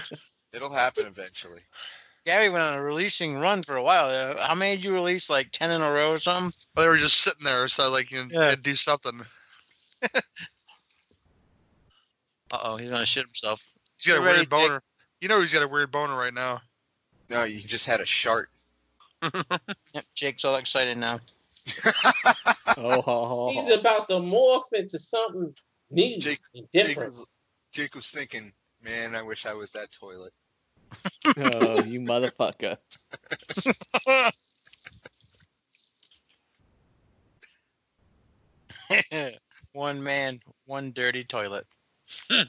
It'll happen eventually. Gary went on a releasing run for a while. Uh, How many did you release? Like 10 in a row or something? Well, they were just sitting there, so like you Yeah. yeah. do something. Uh oh, he's going to shit himself. He's got Get a ready, weird boner. You know he's got a weird boner right now. No, you just had a shart. [LAUGHS] Yep, Jake's all excited now. [LAUGHS] Oh, ho, ho, He's about to morph into something new Jake- and Jake different. was, Jake was thinking, man, I wish I was that toilet. [LAUGHS] oh, you motherfucker. one man, one dirty toilet. Hmm.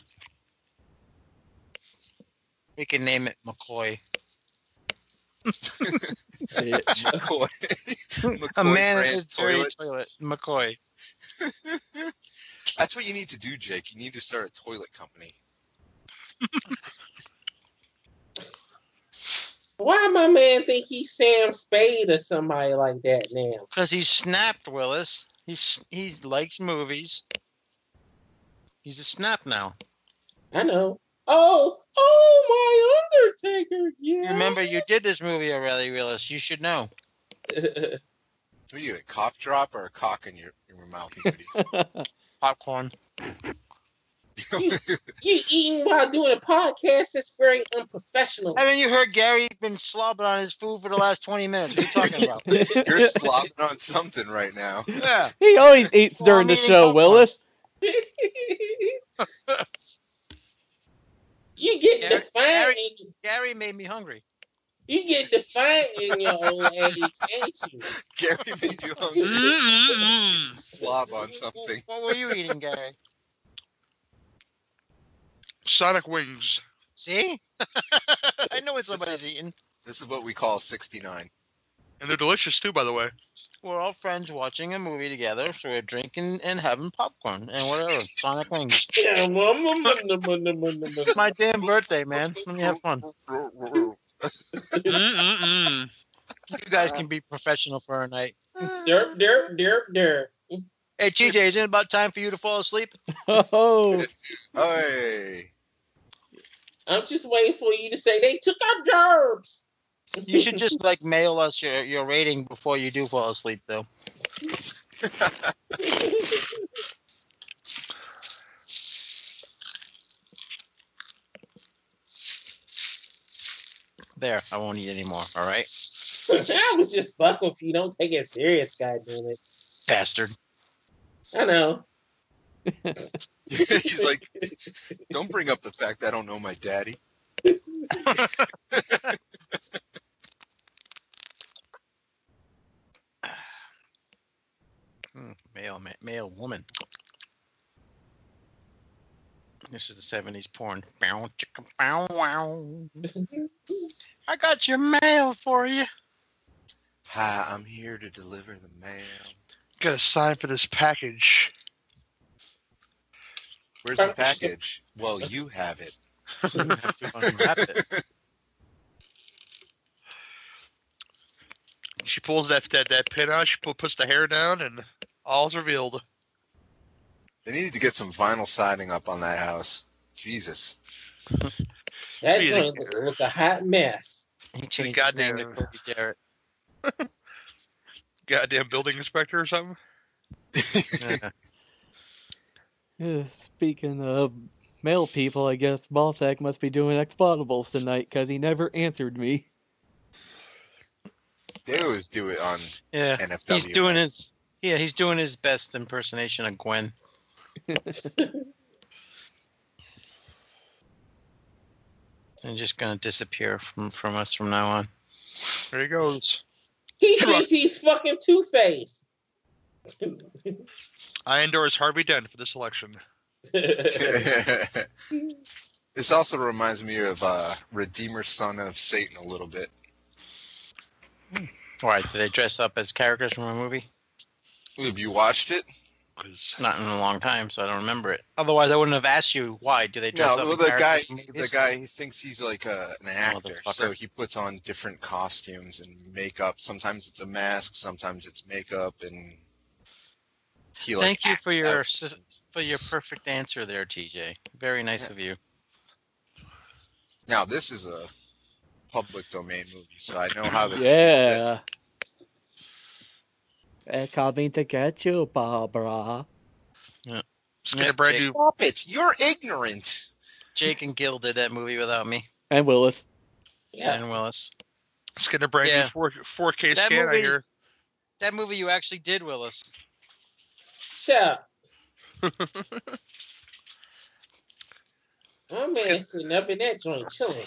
We can name it McCoy. [LAUGHS] McCoy. A man in brand his dirty toilets. toilet. McCoy. [LAUGHS] That's what you need to do, Jake. You need to start a toilet company. Why my man think he's Sam Spade or somebody like that now? Because he's snapped, Willis. He's he likes movies. He's a snap now. I know. Oh, oh, my Undertaker. Yeah. Remember, you did this movie already, Willis. You should know. [LAUGHS] What do you get, a cough drop or a cock in your, in your mouth? you? [LAUGHS] Popcorn. you, you eating while doing a podcast? That's very unprofessional. Haven't you heard Gary been slobbing on his food for the last 20 minutes? What are you talking about? [LAUGHS] You're slopping on something right now. Yeah. He always eats Well, during I'm the eating show, popcorn. Willis. [LAUGHS] You get Gary- defined. in- Gary made me hungry. You get defined in your old age, ain't you? Gary made you hungry. Slob on something. What were you eating, Gary? Sonic wings. See? [LAUGHS] I know what somebody's eating. This is what we call 69. And they're delicious too, by the way. We're all friends watching a movie together, so we're drinking and having popcorn and whatever. Sonic wings. It's my damn birthday, man. Let me have fun. Mm-mm-mm. You guys can be professional for a night. Derp, derp, derp, derp. Hey, TJ, isn't it about time for you to fall asleep? Oh, Hey. I'm just waiting for you to say they took our jobs. You should just like mail us your, your rating before you do fall asleep, though. There, I won't eat anymore. All right, [LAUGHS] I was just fucking with you. Don't take it serious, goddamn it. bastard. I know. [LAUGHS] He's like, don't bring up the fact I don't know my daddy. [LAUGHS] male, ma- male woman. This is the '70s porn. Bow, chicka, bow, wow. I got your mail for you. Hi, I'm here to deliver the mail. Got a sign for this package. Where's the package? Well, you have it. You have to unwrap it. She pulls that that, that pin out. She pu- puts the hair down, and all's revealed. They needed to get some vinyl siding up on that house. Jesus. [LAUGHS] That's Really? joint look, look a hot mess. He changed his name to Goddamn. Kobe Jarrett. [LAUGHS] Goddamn building inspector or something. [LAUGHS] Yeah. Yeah, speaking of male people, I guess Balsack must be doing Explodables tonight because he never answered me. They always do it on Yeah, NFW. he's doing his yeah, he's doing his best impersonation of Gwen. [LAUGHS] and just gonna disappear from from us from now on. There he goes. He thinks he's fucking Two Face. I endorse Harvey Dent for this election. [LAUGHS] this also reminds me of uh, Redeemer Son of Satan a little bit. All right, did they dress up as characters from a movie? Have you watched it? 'Cause Not in a long time, so I don't remember it. Otherwise, I wouldn't have asked you why. Do they dress No, up? well, the guy, the guy, he thinks he's like a, an actor, so he puts on different costumes and makeup. Sometimes it's a mask, sometimes it's makeup, and he like. Thank you for your out. for your perfect answer there, TJ. Very nice of you. Now this is a public domain movie, so I know how the Yeah. Uh, They're coming to get you, Barbara. Just get a brand new. Stop it! You're ignorant. Jake and Gil did that movie without me And Willis. Yeah. and Willis. Let's get a brand Yeah. new 4, 4K That scan. I movie- hear. That movie you actually did, Willis. Shut up. My man sitting up in that joint chilling.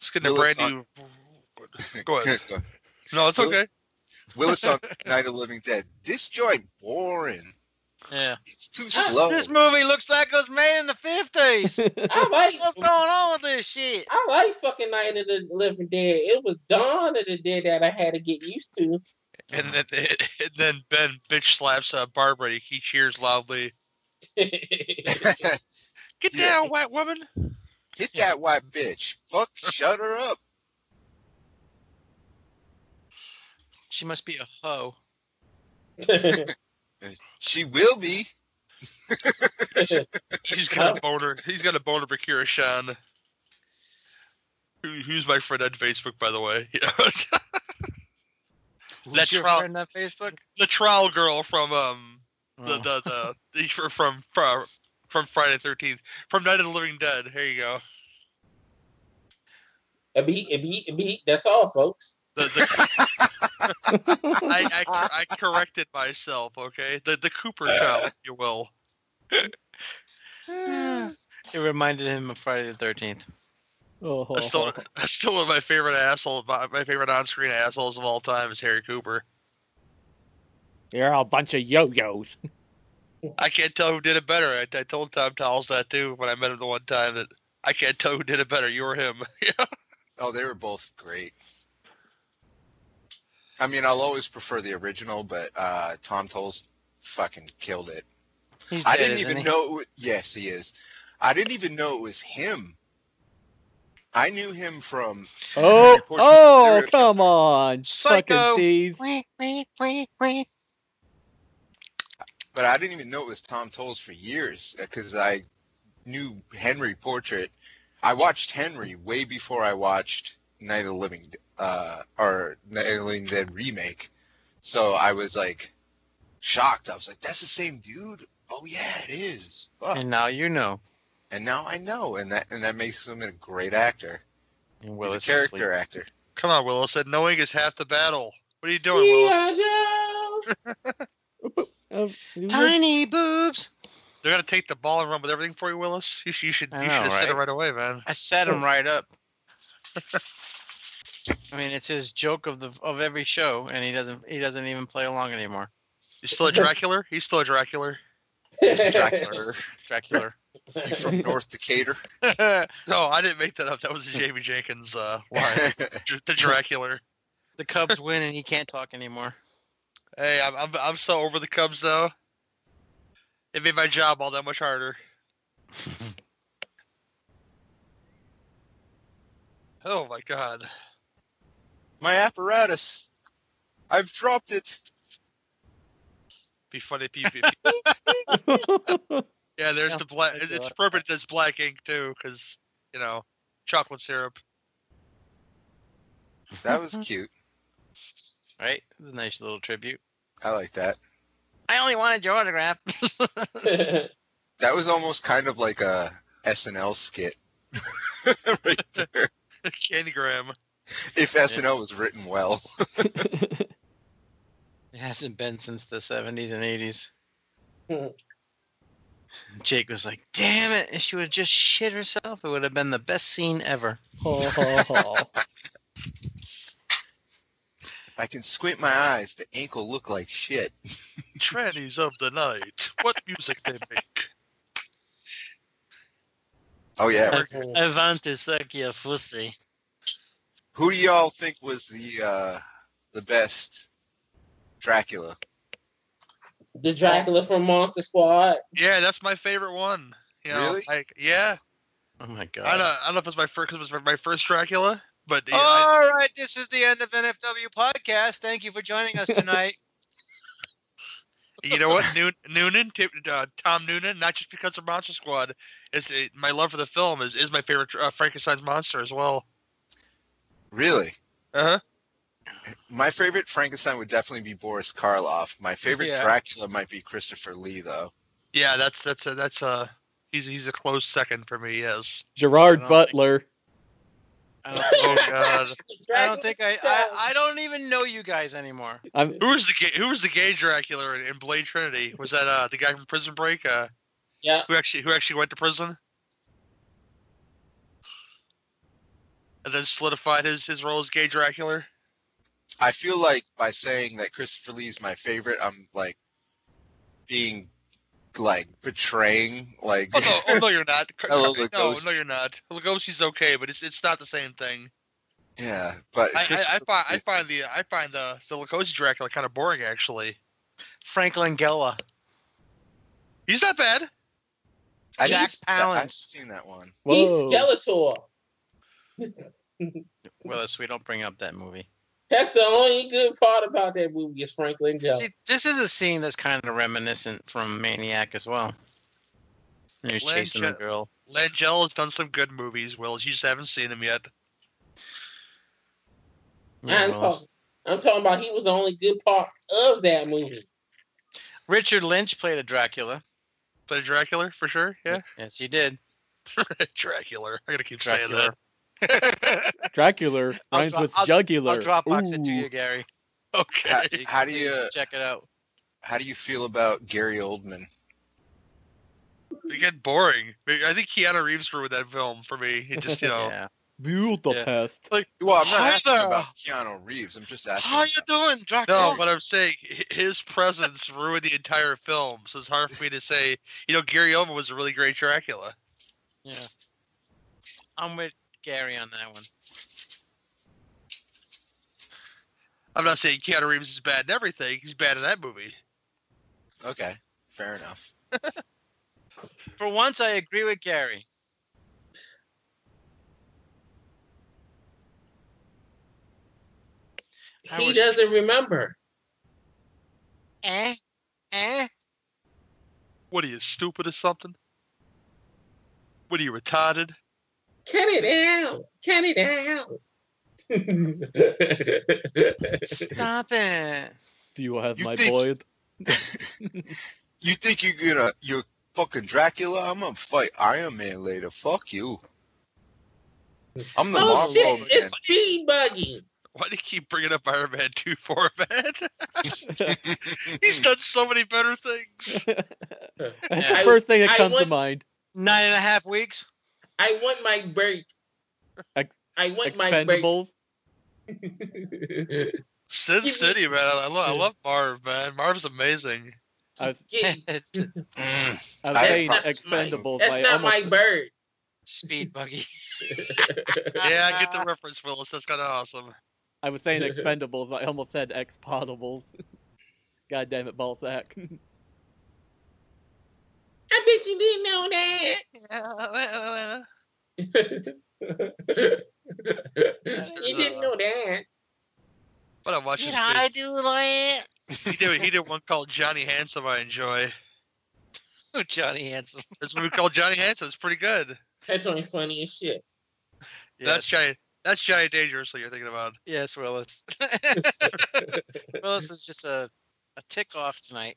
Let's get a brand on- new. Go ahead. [LAUGHS] No, it's okay. Willis on [LAUGHS] Night of the Living Dead. This joint boring. Yeah. It's too This, slow. this movie looks like it was made in the fifties. [LAUGHS] I like What's going on with this shit? I like fucking Night of the Living Dead. It was Dawn of the Dead that I had to get used to. And then [LAUGHS] and then Ben bitch slaps uh, Barbara. He, he cheers loudly. Get Yeah. down, white woman. Hit that white bitch. Fuck, shut her up. She must be a hoe. [LAUGHS] She will be. [LAUGHS] He's got a boner. He's got a boner for Kyra Schon. Who, who's my friend on Facebook, by the way? [LAUGHS] Who's That your trial- friend on Facebook? the trial girl from um the Oh. the the, the from from from Friday Thirteenth from Night of the Living Dead. Here you go. A beat, a beat, a beat. That's all, folks. The, the, [LAUGHS] [LAUGHS] I, I I corrected myself. Okay, the the Cooper child, if you will. [LAUGHS] It reminded him of Friday the Thirteenth. Oh, That's still that's still one of my favorite assholes. My, my favorite on-screen assholes of all time is Harry Cooper. You're a bunch of yo-yos. I can't tell who did it better. I, I told Tom Towles that too when I met him the one time that I can't tell who did it better. You or him. Oh, they were both great. I mean, I'll always prefer the original, but uh, Tom Towles fucking killed it. He's I dead, didn't isn't even he? know. It was, yes, he is. I didn't even know it was him. I knew him from. Oh, oh, come on, Psycho. but I didn't even know it was Tom Towles for years because I knew Henry Portrait. I watched Henry way before I watched Night of the Living uh, or Night of the Living Dead remake. So I was like shocked. I was like, "That's the same dude." Oh yeah, it is. Fuck. And now you know. And now I know, and that and that makes him a great actor. And He's Willis a is character actor. Come on, Willow said knowing is half the battle. What are you doing, Willow? G.I. Joe. Uh, Tiny boobs. They're gonna take the ball and run with everything for you, Willis. You, should- you should I you know, should have said it right? right away, man. I set him right up. [LAUGHS] I mean, it's his joke of the of every show, and he doesn't he doesn't even play along anymore. He's still a Dracula? He's still a Dracula. Dracula. [LAUGHS] Dracula. You from North Decatur? [LAUGHS] No, I didn't make that up. That was a Jamie Jenkins uh, line. [LAUGHS] The Dracula. the Cubs win, and he can't talk anymore. Hey, I'm, I'm I'm so over the Cubs though. It made my job all that much harder. oh my god. My apparatus. I've dropped it. Be funny if you. if you- yeah, there's the black. It's it's appropriate. There's black ink too, because you know, chocolate syrup. That was [LAUGHS] cute. Right? It's a nice little tribute. I like that. I only wanted your autograph. [LAUGHS] That was almost kind of like a SNL skit. [LAUGHS] right there. Candygram. [LAUGHS] If SNL was written well. [LAUGHS] It hasn't been since the 70s and 80s. [LAUGHS] Jake was like, damn it. If she would have just shit herself, it would have been the best scene ever. I can squint my eyes. The ankle look like shit. Trannies of the night. What music they make? Oh yeah. I want to suck your pussy. Who do y'all think was the uh the best Dracula? the Dracula from Monster Squad. Yeah, that's my favorite one. You know, Really? Like, yeah. Oh my god. I don't, I don't know if it's my first, cause it was my first Dracula, but yeah, All I- right, this is the end of NFW podcast. Thank you for joining us tonight. [LAUGHS] you know what, Noon, Noonan, T- uh, Tom Noonan, not just because of Monster Squad, it's it, my love for the film is is my favorite uh, Frankenstein's monster as well. Really? Uh huh. My favorite Frankenstein would definitely be Boris Karloff. My favorite Yeah. Dracula might be Christopher Lee though. Yeah, that's that's a, that's a he's he's a close second for me. Yes. Gerard Butler. I don't think, Oh God. [LAUGHS] I, don't think I, I I don't even know you guys anymore. I'm Who was the gay, who was the gay Dracula in, in Blade Trinity? Was that uh the guy from Prison Break? Uh, Yeah. who actually who actually went to prison and then solidified his his role as gay Dracula. I feel like by saying that Christopher Lee is my favorite, I'm like being like betraying like Oh no, oh, no you're not. [LAUGHS] Hello, no, Lugosi. no, you're not. Lugosi's okay, but it's it's not the same thing. yeah, but I, I, I find I find the I find the the Lugosi Dracula kind of boring actually. Frank Langella. He's not bad. I Jack didn't see that- I've seen that one. He's Whoa. Skeletor. Willis, we don't bring up that movie. That's the only good part about that movie is Franklin Joe. See, this is a scene that's kind of reminiscent from Maniac as well. And He's Len chasing the Je- girl. Langella has done some good movies, Willis. You just haven't seen them yet. Yeah, I'm, Willis. talking, I'm talking about he was the only good part of that movie. Richard Lynch played a Dracula. Played Dracula for sure. Yeah, Yes, he did. [LAUGHS] Dracula. I gotta keep Dracula. saying that. Dracula I'll rhymes dro- with I'll- jugular. I'll Dropbox it to you, Gary. Okay. How, how do you you check it out? how do you feel about Gary Oldman? It get boring. I think Keanu Reeves ruined that film for me. It just you [LAUGHS] know. Yeah. Budapest. Like, Well, I'm not asking there. about Keanu Reeves. I'm just asking. how you about- doing, Dracula? No, but I'm saying his presence ruined the entire film, so it's hard for me to say. You know, Gary Oldman was a really great Dracula. Yeah. I'm with Gary on that one. I'm not saying Keanu Reeves is bad in everything. He's bad in that movie. Okay, fair enough. [LAUGHS] For once, I agree with Gary. He was- doesn't remember. Eh? Eh? What are you stupid or something? What are you retarded? Cut it out. Cut it out. Stop it. Do you have You my think- boy? [LAUGHS] You think you're gonna you're fucking Dracula? I'm gonna fight Iron Man later. Fuck you. I'm the oh Marvel shit! man. It's Speed Buggy. Why do you keep bringing up Iron Man 2 [LAUGHS] for man? [LAUGHS] He's done so many better things. I- First thing that I comes to mind. Nine and a half weeks. I want my break. Ex- I want my break. Expendables. [LAUGHS] Sin City, man. I love, I love Marv, man. Marv's amazing. I was, Yeah, [LAUGHS] it's. [LAUGHS] I was saying not- Expendables. That's I not almost, my bird. speed buggy. Yeah, I get the reference, Willis. That's kind of awesome. I was saying Expendables. I almost said Expotables. God damn it, ballsack. I bet you didn't know that. you didn't know that. But I'm watching. Did I do that? He did, he did one called Johnny Handsome. I enjoy. [LAUGHS] Johnny Handsome. There's a movie called Johnny Handsome. It's pretty good. That's only funny as shit. That's Yes. Johnny. That's Johnny Dangerously. You're thinking about. Yes, Willis. [LAUGHS] [LAUGHS] Willis is just a, a tick off tonight.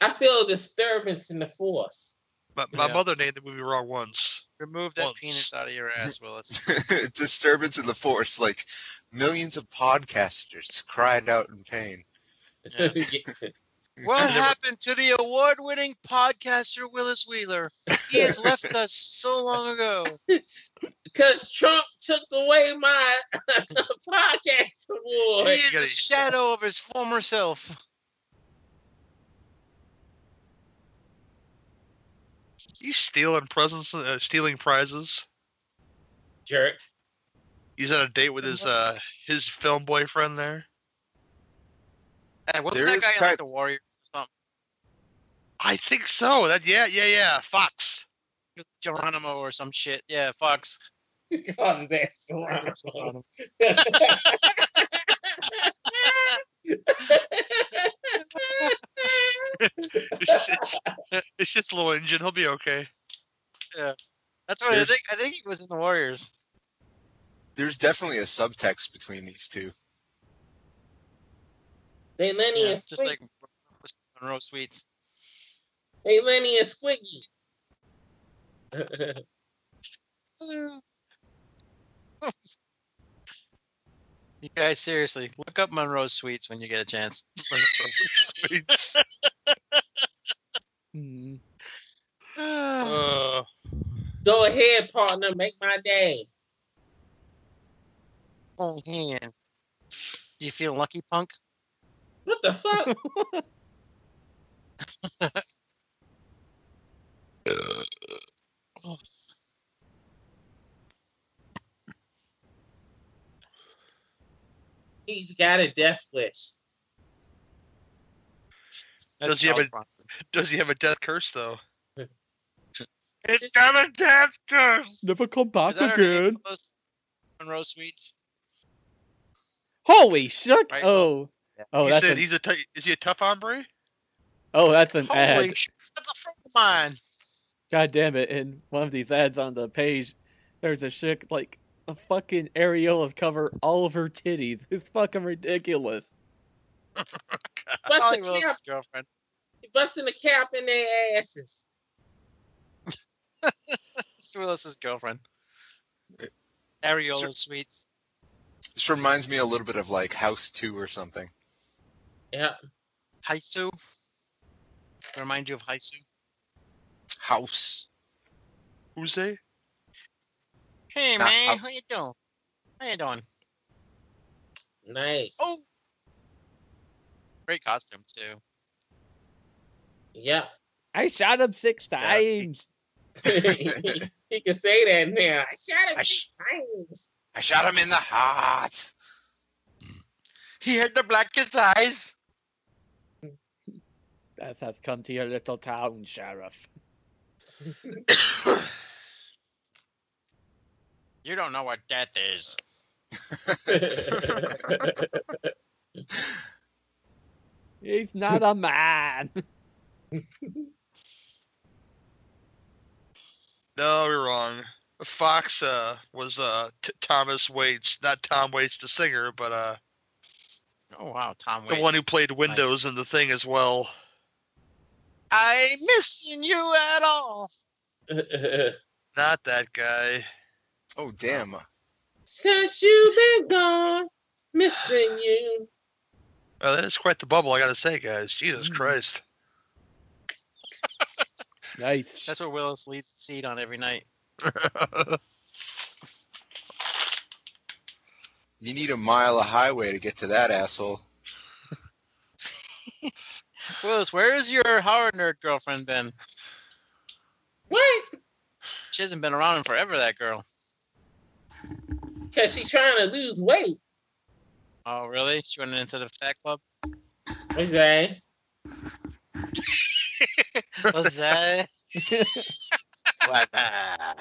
I feel a disturbance in the force. My, my Yeah. mother named the movie wrong once. Remove that Once. penis out of your ass, Willis. [LAUGHS] Disturbance in the force, like millions of podcasters cried out in pain. Yes. What happened to the award-winning podcaster Willis Wheeler? He has left us so long ago. [LAUGHS] Because Trump took away my [LAUGHS] podcast award. He is a shadow of his former self. He's stealing presents, uh, stealing prizes. Jerk. He's on a date with his uh his film boyfriend there. Hey, wasn't There that is guy in like the Warriors? Or something? I think so. That yeah yeah yeah. Fox. Geronimo or some shit. Yeah, Fox. [LAUGHS] God, his ass Geronimo. [LAUGHS] [LAUGHS] It's just, it's, it's just a little engine. He'll be okay. Yeah, that's what I There's- think. I think he was in the Warriors. There's definitely a subtext between these two. they Lenny Yeah, and just Squiggy. like Monroe Sweets. They Lenny and Squiggy. [LAUGHS] [LAUGHS] You guys, seriously, look up Monroe's Sweets when you get a chance. [LAUGHS] Sweets. Uh, Go ahead, partner. Make my day. Oh, man. Do you feel lucky, punk? What the fuck? [LAUGHS] [LAUGHS] He's got a death wish. Does he have a Does he have a death curse though? [LAUGHS] It's got a death curse. Never come back Is that her name again. for those Monroe Sweets. Holy shit! Right, Oh, oh, he that's said an, he's a t- is he a tough hombre? oh, that's an Holy ad. shit, that's a friend of mine. God damn it! In one of these ads on the page, there's a chick like a fucking areolas cover all of her titties. [LAUGHS] It's fucking ridiculous. [LAUGHS] Bust Holly a Willis' cap, girlfriend. busting a cap in their asses. [LAUGHS] It's Willis's girlfriend. Areola Sweets. This reminds me a little bit of like House 2 or something. Yeah. Haisu. Remind you of Haisu. House. Who's they? Hey Not man, how- how you doing? How you doing? Nice. Oh, great costume too. Yeah. I shot him six times. [LAUGHS] [LAUGHS] he can say that now. I shot him I six times. I shot him in the heart. He had the blackest eyes. Death has come to your little town, sheriff. [COUGHS] [COUGHS] [COUGHS] You don't know what death is. [LAUGHS] He's not a man. [LAUGHS] No, you're wrong. Fox uh, was uh, T- Thomas Waites, not Tom Waits the singer, but uh, Oh wow, Tom the one who played Windows in the thing as well. I missing you at all. [LAUGHS] Not that guy. Oh, damn. Since you've been gone, missing you. Oh, that is quite the bubble, I gotta say, guys. Jesus mm. Christ. [LAUGHS] Nice. That's what Willis leads the seat on every night. You need a mile of highway to get to that asshole. [LAUGHS] Willis, where is your horror nerd girlfriend been? What? She hasn't been around in forever. That girl. Because she's trying to lose weight. Oh really? She went into the fat club. What's that? [LAUGHS] What's that? What? [LAUGHS]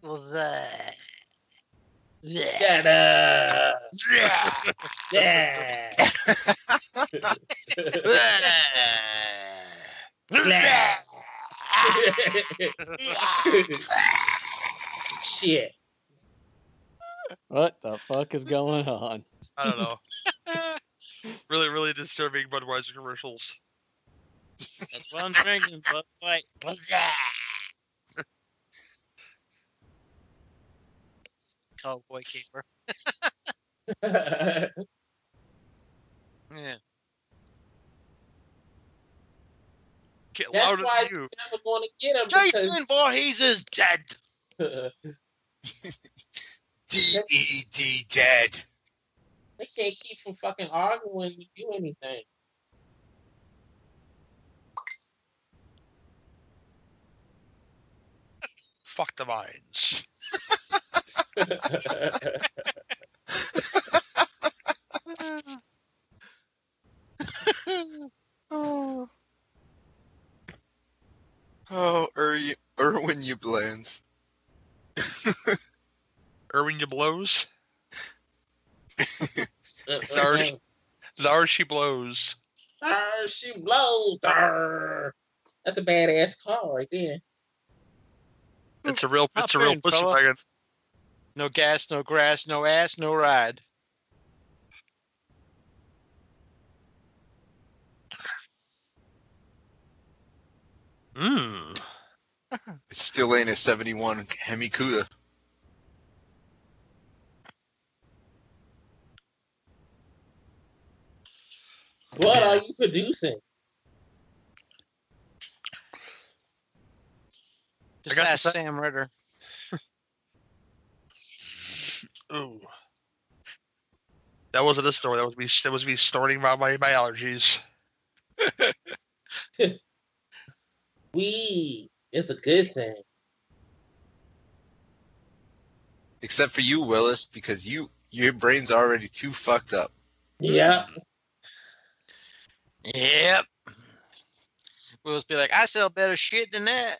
What's that? Shut up. [LAUGHS] Yeah. Shit. What the fuck is going on? I don't know. really, really disturbing Budweiser commercials. That's what I'm drinking, but wait, what's? [LAUGHS] Cowboy caper. [LAUGHS] Yeah. Get That's louder why you. you're never going to get him. Jason Voorhees is dead. [LAUGHS] because D-E-D dead. they can't keep from fucking arguing you do anything. Fuck the mines. oh. Oh, Irwin Yablans. Irwin, you blows. Uh, Lars, Lars, she blows. Arr, she blows. Arr. That's a badass car right there. It's a real, it's a real in, pussy fella. wagon. No gas, no grass, no ass, no ride. Mmm. It still ain't a 71 Hemi Cuda. What are you producing? Just got ask Sam Ritter. [LAUGHS] Ooh. That wasn't a story. That was me. That was me starting about my, my allergies. [LAUGHS] we. is a good thing. Except for you, Willis, because you your brain's already too fucked up. Yep. Yep. We'll just be like, I sell better shit than that.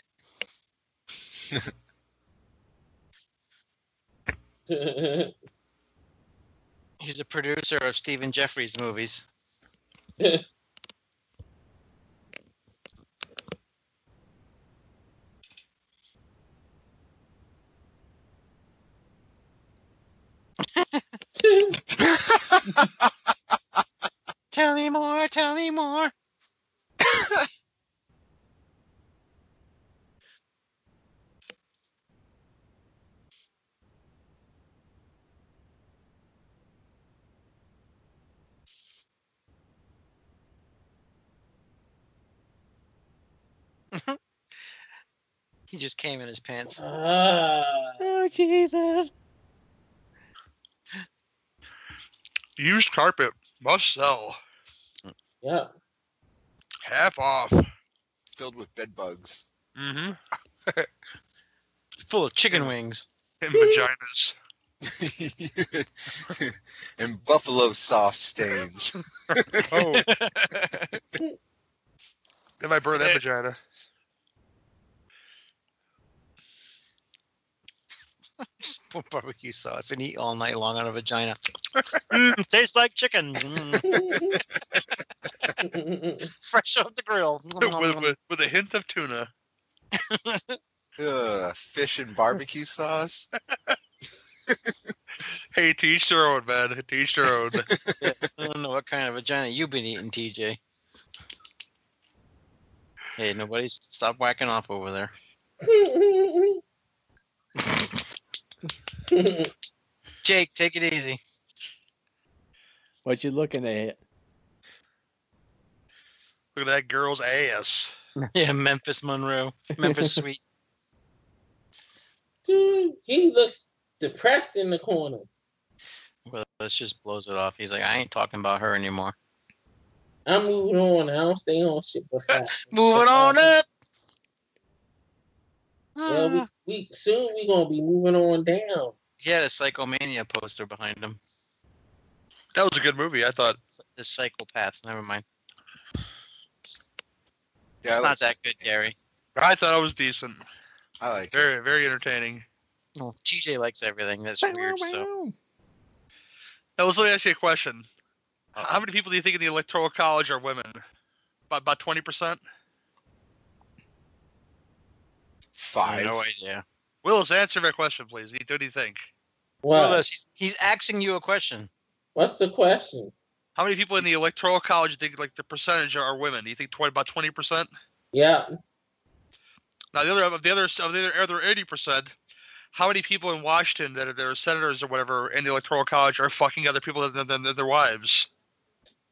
[LAUGHS] He's a producer of Stephen Jeffries movies. [LAUGHS] [LAUGHS] tell me more, tell me more. [LAUGHS] he just came in his pants. Ah. Oh Jesus! Used carpet must sell. Yeah. Half off. Filled with bed bugs. Mm-hmm. [LAUGHS] Full of chicken wings. And vaginas. [LAUGHS] and buffalo sauce stains. [LAUGHS] oh. They might burn that vagina. Just put barbecue sauce and eat all night long on a vagina. Mm, tastes like chicken. Mm. [LAUGHS] Fresh off the grill. [LAUGHS] with, with, with a hint of tuna. [LAUGHS] Ugh, fish and barbecue sauce. Hey, teach your own, man. teach your their own. I don't know what kind of vagina you've been eating, TJ. Hey, nobody's stop whacking off over there. Jake, take it easy. What you looking at? Look at that girl's ass. [LAUGHS] Yeah, Memphis Monroe. Memphis [LAUGHS] Sweet. Dude, he looks depressed in the corner. Well, let's just blows it off. He's like, I ain't talking about her anymore. I'm moving on. I don't stay on shit but [LAUGHS] fast. Moving on up. Well, we, ah. we soon we gonna be moving on down. He had a Psychomania poster behind him. That was a good movie, I thought. The Psychopath. Never mind. Yeah, it's not that good, Gary. I thought it was decent. I like Very, very entertaining. Well, TJ likes everything. That's weird. So Now, let's let me ask you a question. How many people do you think in the electoral college are women? About about twenty percent. I have Five. no idea. Willis, answer my question, please. What do you think? What? Willis, he's, he's asking you a question. What's the question? How many people in the electoral college think like the percentage are women? Do you think 20, about twenty percent? Yeah. Now the other of the other of the other eighty percent, how many people in Washington that are, that are senators or whatever in the electoral college are fucking other people than, than, than their wives?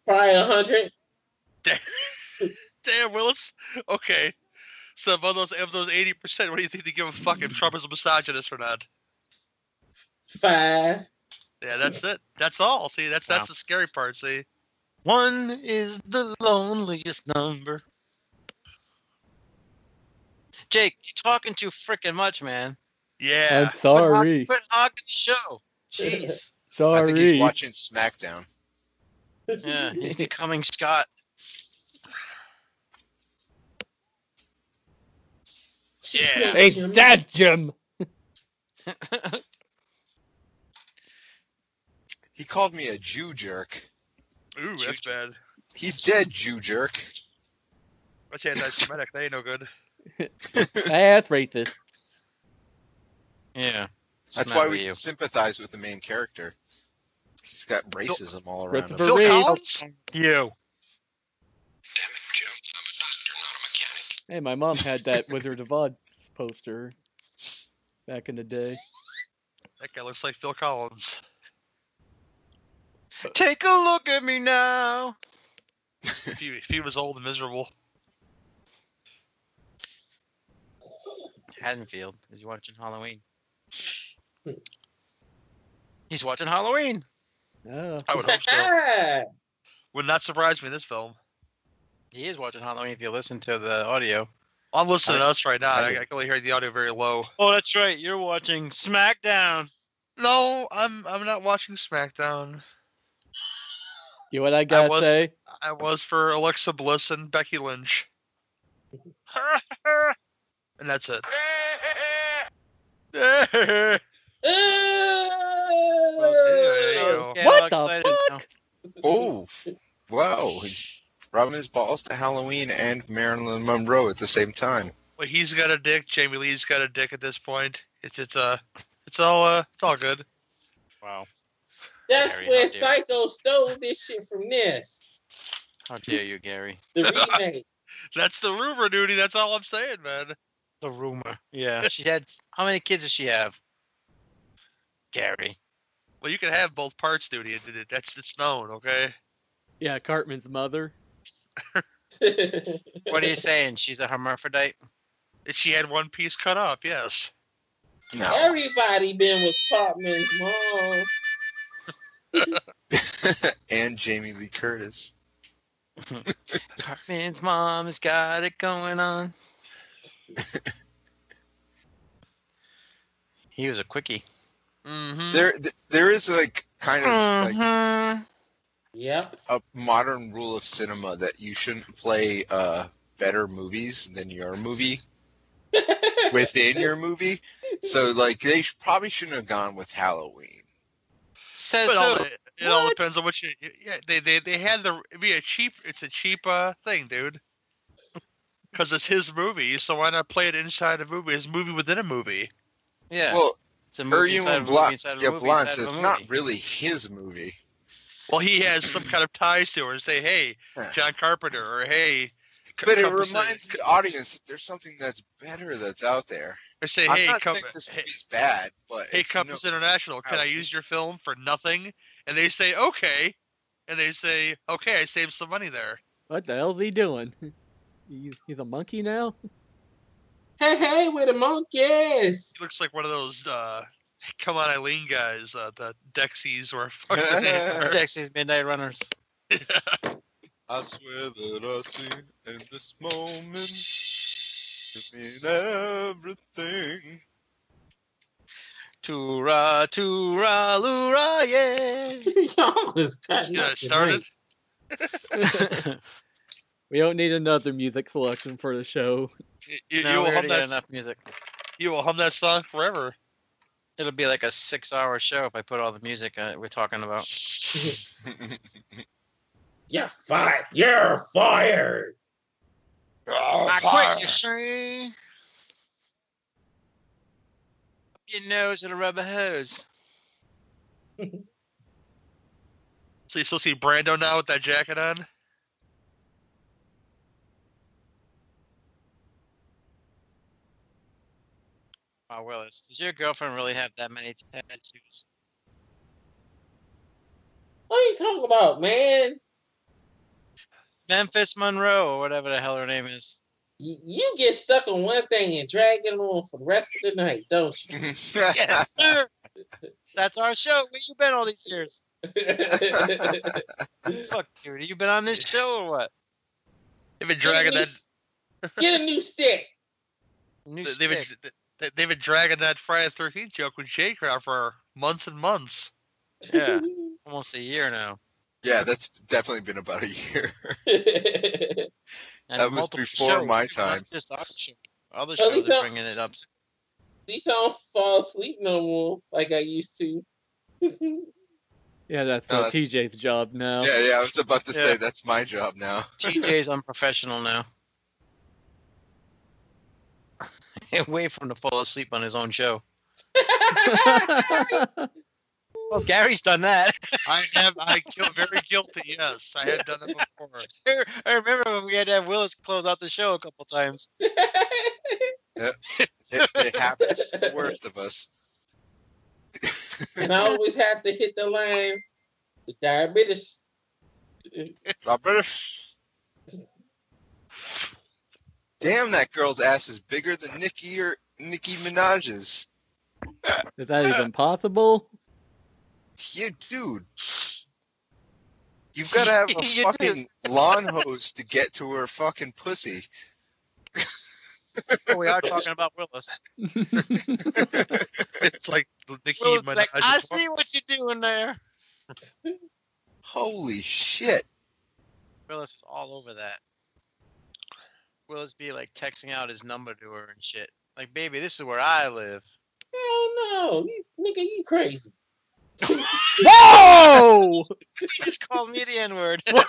Probably a hundred. [LAUGHS] Damn, Willis. Okay. So of those of those eighty percent, what do you think they give a fuck if Trump is a misogynist or not? Five. Yeah, that's it. That's all. See, that's that's Wow. the scary part. See, One is the loneliest number. Jake, you're talking too freaking much, man. yeah. I'm sorry. Quit hogging the show. Jeez. [LAUGHS] sorry. I think he's watching SmackDown. Yeah, he's becoming Scott. [LAUGHS] Yeah. It's that Jim. [LAUGHS] He called me a Jew jerk. Ooh, that's bad. He's dead, Jew jerk. That's anti-Semitic. That ain't no good. [LAUGHS] That's racist. Yeah. That's why we sympathize with the main character. He's got racism all around him. Christopher Phil Reeve. Collins. You. Hey, my mom had that Wizard of Oz poster back in the day. That guy looks like Phil Collins. Take a look at me now. [LAUGHS] If he, if he was old and miserable. Haddonfield. Is he watching Halloween? He's watching Halloween. Oh. I would hope so. [LAUGHS] Would not surprise me in this film. He is watching Halloween if you listen to the audio. I'm listening to us right now. I I, I can only hear the audio very low. Oh, that's right. You're watching SmackDown. No, I'm I'm not watching SmackDown. You know what I gotta was- say? I was for Alexa Bliss and Becky Lynch, [LAUGHS] and that's it. [LAUGHS] Let's What the excited now. Oh, wow. He's rubbing his balls to Halloween and Marilyn Monroe at the same time. Well, he's got a dick. Jamie Lee's got a dick at this point. It's it's uh it's all uh it's all good. Wow. That's Gary, where how dare Psycho stole this shit from this. How dare you, Gary? The [LAUGHS] remake. That's the rumor, duty. That's all I'm saying, man. The rumor. Yeah. [LAUGHS] She had how many kids does she have? Gary. Well, you can have both parts, duty. It, it, that's it's known, okay? Yeah, Cartman's mother. [LAUGHS] What are you saying? She's a hermaphrodite? If she had one piece cut up, yes. No. Everybody been with Cartman's mom. [LAUGHS] and Jamie Lee Curtis. [LAUGHS] Cartman's mom has got it going on. [LAUGHS] he was a quickie. Mm-hmm. There, there is like kind of like Mhm. Yep. a modern rule of cinema that you shouldn't play uh, better movies than your movie within your movie. So like they probably shouldn't have gone with Halloween. Says But all, who? It, it all depends on what you. Yeah, they they they had the it'd be a cheap. It's a cheap uh thing, dude. [LAUGHS] Because it's his movie, so why not play it inside a movie? His movie within a movie. Yeah. Well, it's a movie inside Erwin of a movie inside a yeah, movie Blunt, inside of a it's movie. not really his movie. Well, he has some kind of ties to it. And say, hey, John Carpenter, or hey. But it come- reminds the audience that there's something that's better that's out there. Or say, I'm hey, not come, saying this hey, movie's bad, but hey, it's Compass International, can I out use your film for nothing? And they say, okay. And they say, okay, I saved some money there. What the hell's he doing? [LAUGHS] He- He's a monkey now? Hey, hey, with the monkeys. He looks like one of those uh, come on Eileen guys, uh, the Dexies or fuck [LAUGHS] the name are. Dexys Midnight Runners. I swear that I see in this moment you mean everything. Toora, toora, lura, yeah. [LAUGHS] Y'all was Yeah, started. [LAUGHS] We don't need another music selection for the show. You, you, no, you will hum that. enough music. You will hum that song forever. It'll be like a six-hour show if I put all the music uh, we're talking about. [LAUGHS] You're fired. You're fired. I quit, you see. Up your nose with a rubber hose. [LAUGHS] So you still see Brando now with that jacket on? Oh, Willis, does your girlfriend really have that many tattoos? What are you talking about, man? Memphis Monroe, or whatever the hell her name is. You, you get stuck on one thing and drag it on for the rest of the night, don't you? [LAUGHS] Yes, sir. That's our show. Where you been all these years? [LAUGHS] Fuck, dude. You been on this show or what? They've been dragging that. Get a new stick. New They've been, stick. they- they've been dragging that Friday the Thirteenth joke with J Crowd for months and months. Yeah, [LAUGHS] almost a year now. yeah, that's definitely been about a year. And That was before shows, my too, not time. Just our show. Other At shows least are I- bringing it up. At least I don't fall asleep no more like I used to. [LAUGHS] Yeah, that's, No, uh, that's- TJ's job now. Yeah, yeah, I was about to Yeah. say that's my job now. [LAUGHS] [LAUGHS] TJ's unprofessional now. Away from him to fall asleep on his own show. Well, Gary's done that. I have. I feel very guilty. Yes, I had done it before. [LAUGHS] I remember when we had to have Willis close out the show a couple times. [LAUGHS] It, it happens to the worst of us. and I always have to hit the line with diabetes. Robert. Damn, that girl's ass is bigger than Nicki or Nicki Minaj's. Is that even possible? You dude. You've [LAUGHS] got to have a fucking lawn hose to get to her fucking pussy. Oh, we are talking [LAUGHS] about Willis. [LAUGHS] it's like Nicki Will's Minaj. like, I see what you're doing there. Holy shit. Willis is all over that. Willis be like texting out his number to her and shit. Like, baby, this is where I live. Hell no, you, nigga, you crazy. Whoa! [LAUGHS] He just called me the N word. Whoa!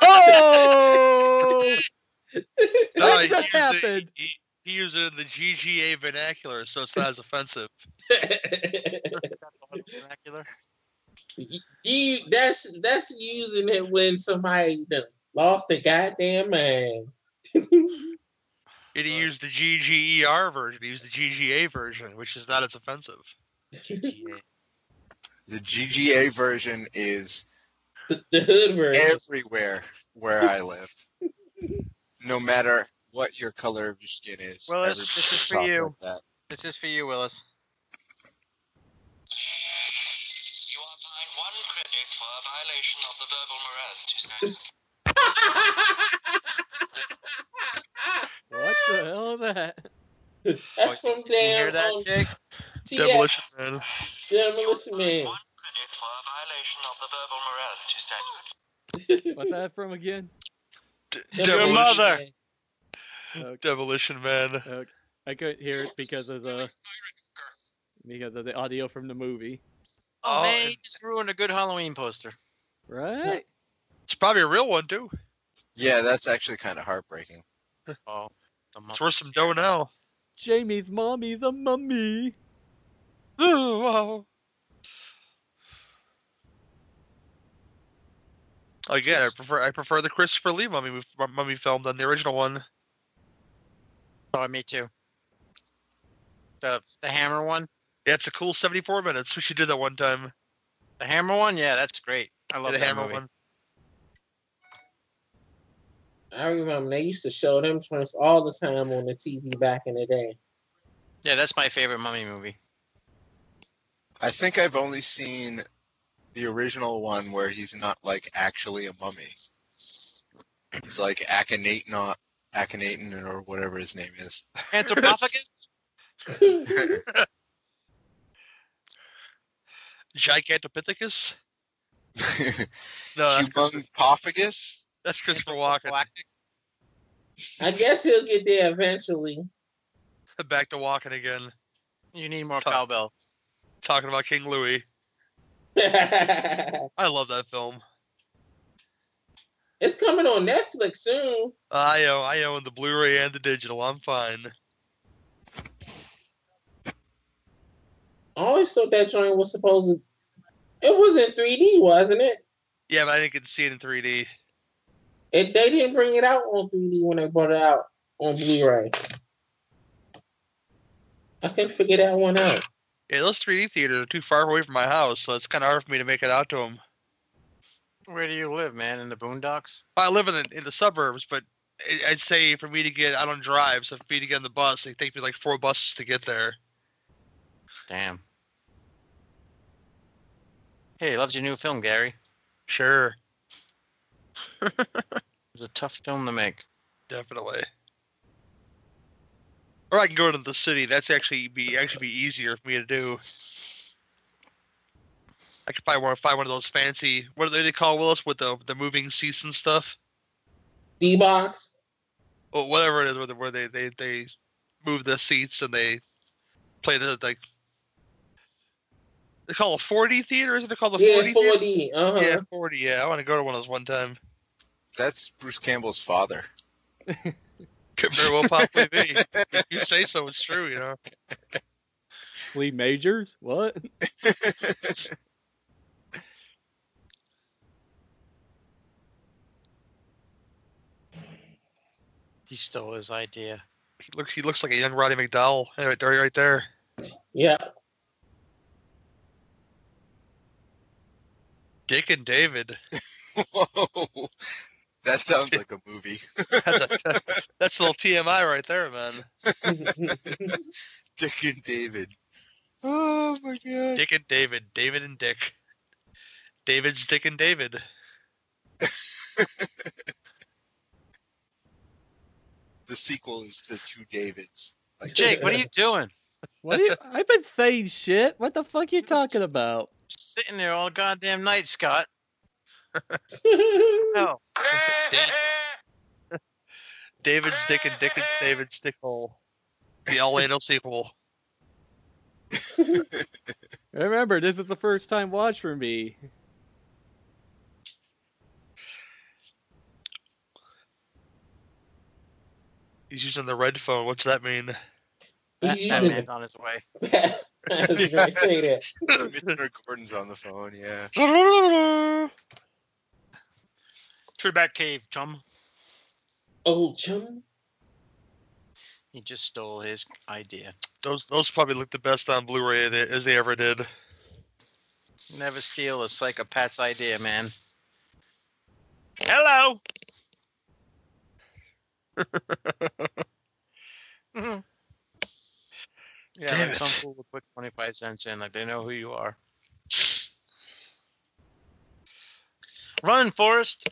No, That he just used it- happened. He, he used it in the GGA vernacular, so it's not as offensive. [LAUGHS] Vernacular. you that's that's using it when somebody done lost their goddamn mind. [LAUGHS] And he used the GGER version. He used the GGA version, which is not as offensive. The GGA version is the, the hood version. everywhere where I live. [LAUGHS] No matter what your color of your skin is. Willis, everybody this is for talks you. like that. This is for you, Willis. [LAUGHS] What the hell is that? That's from You hear that, um, Jake? Demolition TX. Man. Demolition Man. [LAUGHS] What's that from again? Your Demolition, mother. Okay. Demolition Man. Okay. I couldn't hear it because of the because of the audio from the movie. Oh, Oh, man, and- you just ruined a good Halloween poster. Right? It's probably a real one too. Yeah, that's actually kind of heartbreaking. Oh, the It's worth some dough now. Jamie's mommy's a mummy. Oh, wow. Again, I prefer I prefer the Christopher Lee mummy mov- mummy film than the original one. Oh, me too. The the hammer one. Yeah, it's a cool 74 minutes. We should do that one time. The hammer one. Yeah, that's great. I love the that hammer movie. one. I remember they used to show them joints all the time on the TV back in the day. Yeah, that's my favorite mummy movie. I think I've only seen the original one where he's not like actually a mummy. He's like Akhenaten, Akhenaten or whatever his name is. [LAUGHS] Anthropophagus. [LAUGHS] Gigantopithecus? [LAUGHS] No, that's, Humongophagus? that's Christopher Walken. I guess he'll get there eventually. Back to walking again. You need more Talk- cowbell. Talking about King Louis. [LAUGHS] I love that film. It's coming on Netflix soon. Uh, I own, I own the Blu-ray and the digital. I'm fine. I always thought that joint was supposed to. It was in 3D, wasn't it? Yeah, but I didn't get to see it in 3D. It they didn't bring it out on 3D when they brought it out on Blu-ray. I couldn't figure that one out. Yeah, those 3D theaters are too far away from my house, so it's kind of hard for me to make it out to them. Where do you live, man? In the boondocks? I live in the, in the suburbs, but I'd say for me to get, I don't drive, so for me to get on the bus, it take me like four buses to get there. Damn. Hey, loves your new film, Gary. Sure, [LAUGHS] It was a tough film to make. definitely. Or I can go to the city. That's actually be actually be easier for me to do. I could find one find one of those fancy what do they call Willis with the the moving seats and stuff. D box. Well, whatever it is, where, they- where they, they they move the seats and they play the like. They call it a 4D theater, isn't it called a Yeah, 4D? theater? 4D. Uh huh. Yeah, 40. Yeah, I want to go to one of those one time. That's Bruce Campbell's father. [LAUGHS] Could very well possibly be. If you say so, it's true. You know. Sleep Majors? What? He stole his idea. He look he looks like a young Roddy McDowall. Yeah, Right there, right there. Yeah. Dick and David. [LAUGHS] [LAUGHS] Whoa. That [LAUGHS] sounds like a movie. That's a, [LAUGHS] that's a little TMI right there, man. [LAUGHS] Dick and David. Oh my god. Dick and David. David and Dick. David's Dick and David. the sequel is the two Davids. Like Jake, what are you doing? What do you? I've been saying shit. What the fuck are you talking about? Sitting there all goddamn night, Scott. No. [LAUGHS] David's Dick and Dickens David's Dick Hole. The all anal sequel. [LAUGHS] Remember, this is the first time watch for me. He's using the red phone. What's that mean? He's using Batman's on his way. [LAUGHS] I was gonna say that. Mr. Gordon's on the phone, yeah. True Bat Cave, chum. Oh, chum. He just stole his idea. Those those probably look the best on Blu-ray they- as they ever did. Never steal a psychopath's idea, man. Hello. Mhm. [LAUGHS] Yeah, Damn like it. some fool will put 25 cents in, like they know who you are. Run, Forrest.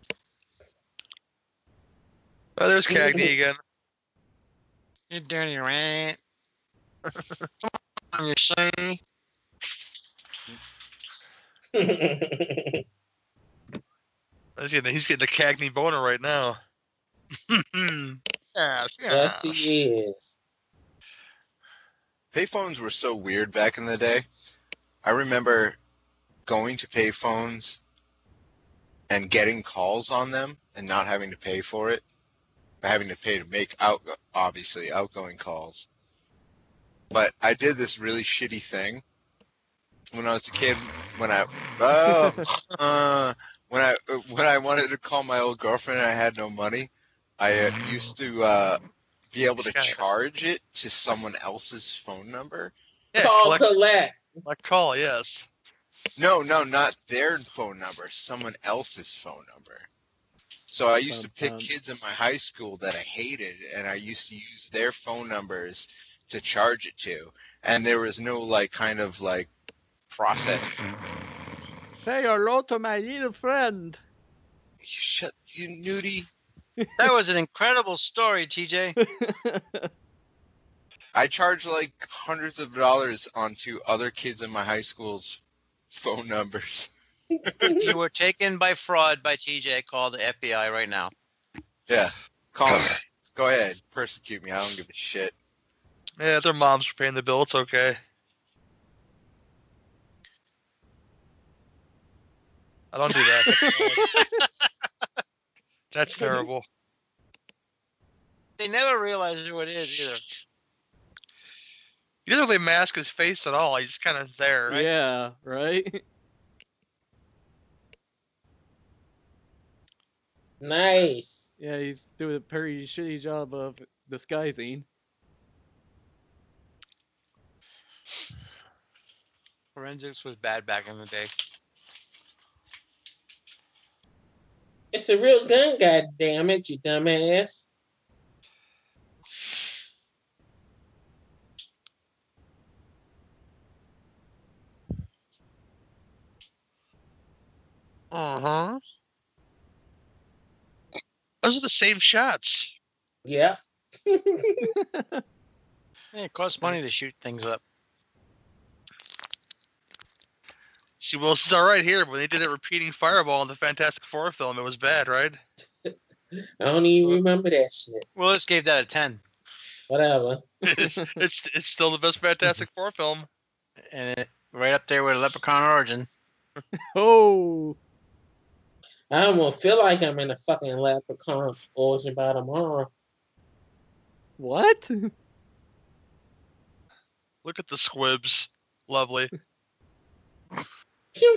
Oh, there's Cagney again. You dirty rat. Come on, you say. [LAUGHS] He's getting he's getting a Cagney boner right now. [LAUGHS] yes, yes, he is. Payphones were so weird back in the day. I remember going to payphones and getting calls on them and not having to pay for it, but having to pay to make out obviously outgoing calls. But I did this really shitty thing when I was a kid. When I oh, [LAUGHS] uh, when I when I wanted to call my old girlfriend and I had no money, I uh, used to uh, be able to charge it to someone else's phone number. Yeah, Call collect, collect. collect call, yes. No, no, not their phone number, someone else's phone number. So I used to pick Bum, bum. kids in my high school that I hated, and I used to use their phone numbers to charge it to, and there was no like kind of like process. [LAUGHS] Say hello to my little friend. You shut you nudie. [LAUGHS] That was an incredible story, TJ. [LAUGHS] I charged like hundreds of dollars onto other kids in my high school's phone numbers. If you were taken by fraud by TJ, call the FBI right now. Yeah, call me. Go ahead, persecute me. I don't give a shit. Yeah, their moms were paying the bill. It's okay. I don't do that. [LAUGHS] That's terrible. They never realize who it is either. He doesn't really mask his face at all. He's just kind of there. Yeah, right? [LAUGHS] Nice. Yeah, he's doing a pretty shitty job of disguising. Forensics was bad back in the day. It's a real gun, god damn it, you dumbass. Uh huh. Those are the same shots. Yeah. [LAUGHS] Hey, it costs money to shoot things up. See, well, this is all right here. But when they did it repeating Fireball in the Fantastic Four film, it was bad, right? [LAUGHS] I don't even remember that shit. Willis gave that a 10. Whatever. [LAUGHS] it's, it's it's still the best Fantastic Four film. And it, right up there with Leprechaun Origin. Oh, I almost feel like I'm in a fucking leprechaun origin by tomorrow. what? [LAUGHS] Look at the squibs. Lovely. Pew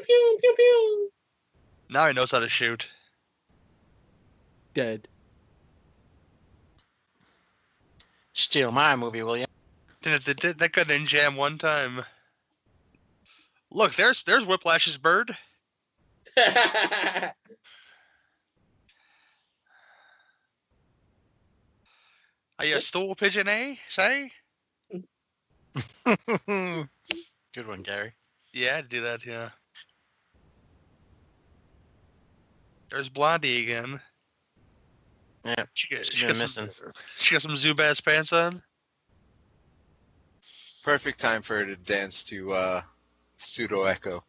pew pew pew. Now he knows how to shoot. Dead. Steal my movie, will you? Didn't it- didn't that guy didn't jam one time? Look, there's there's Whiplash's bird. [LAUGHS] Are you a store pigeon, eh? Say? [LAUGHS] Good one, Gary. Yeah, I'd do that. Yeah. There's Blondie again. Yeah, she got, she's she been got some, missing. [LAUGHS] she got some Zubaz pants on. Perfect time for her to dance to uh, Pseudo Echo.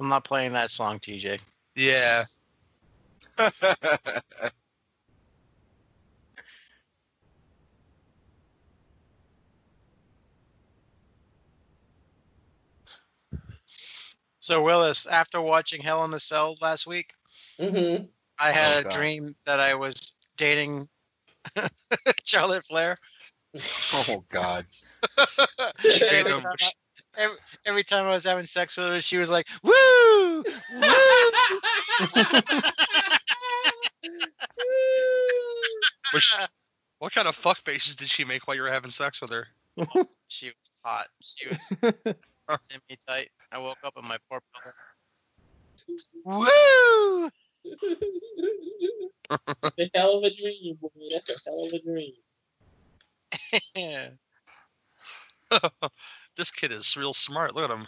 I'm not playing that song, TJ. Yeah. [LAUGHS] So Willis, after watching Hell in a Cell last week, Mm-hmm. I had Oh, a dream that I was dating [LAUGHS] Charlotte Flair. oh God. [LAUGHS] every, time I, every, every time I was having sex with her, she was like, "Woo, woo!" Which, [LAUGHS] what kind of fuck faces did she make while you were having sex with her? she was hot. She was in me tight. I woke up in my poor pillow. Woo! It's a hell of a dream, boy. That's a hell of a dream. [LAUGHS] this kid is real smart. Look at him.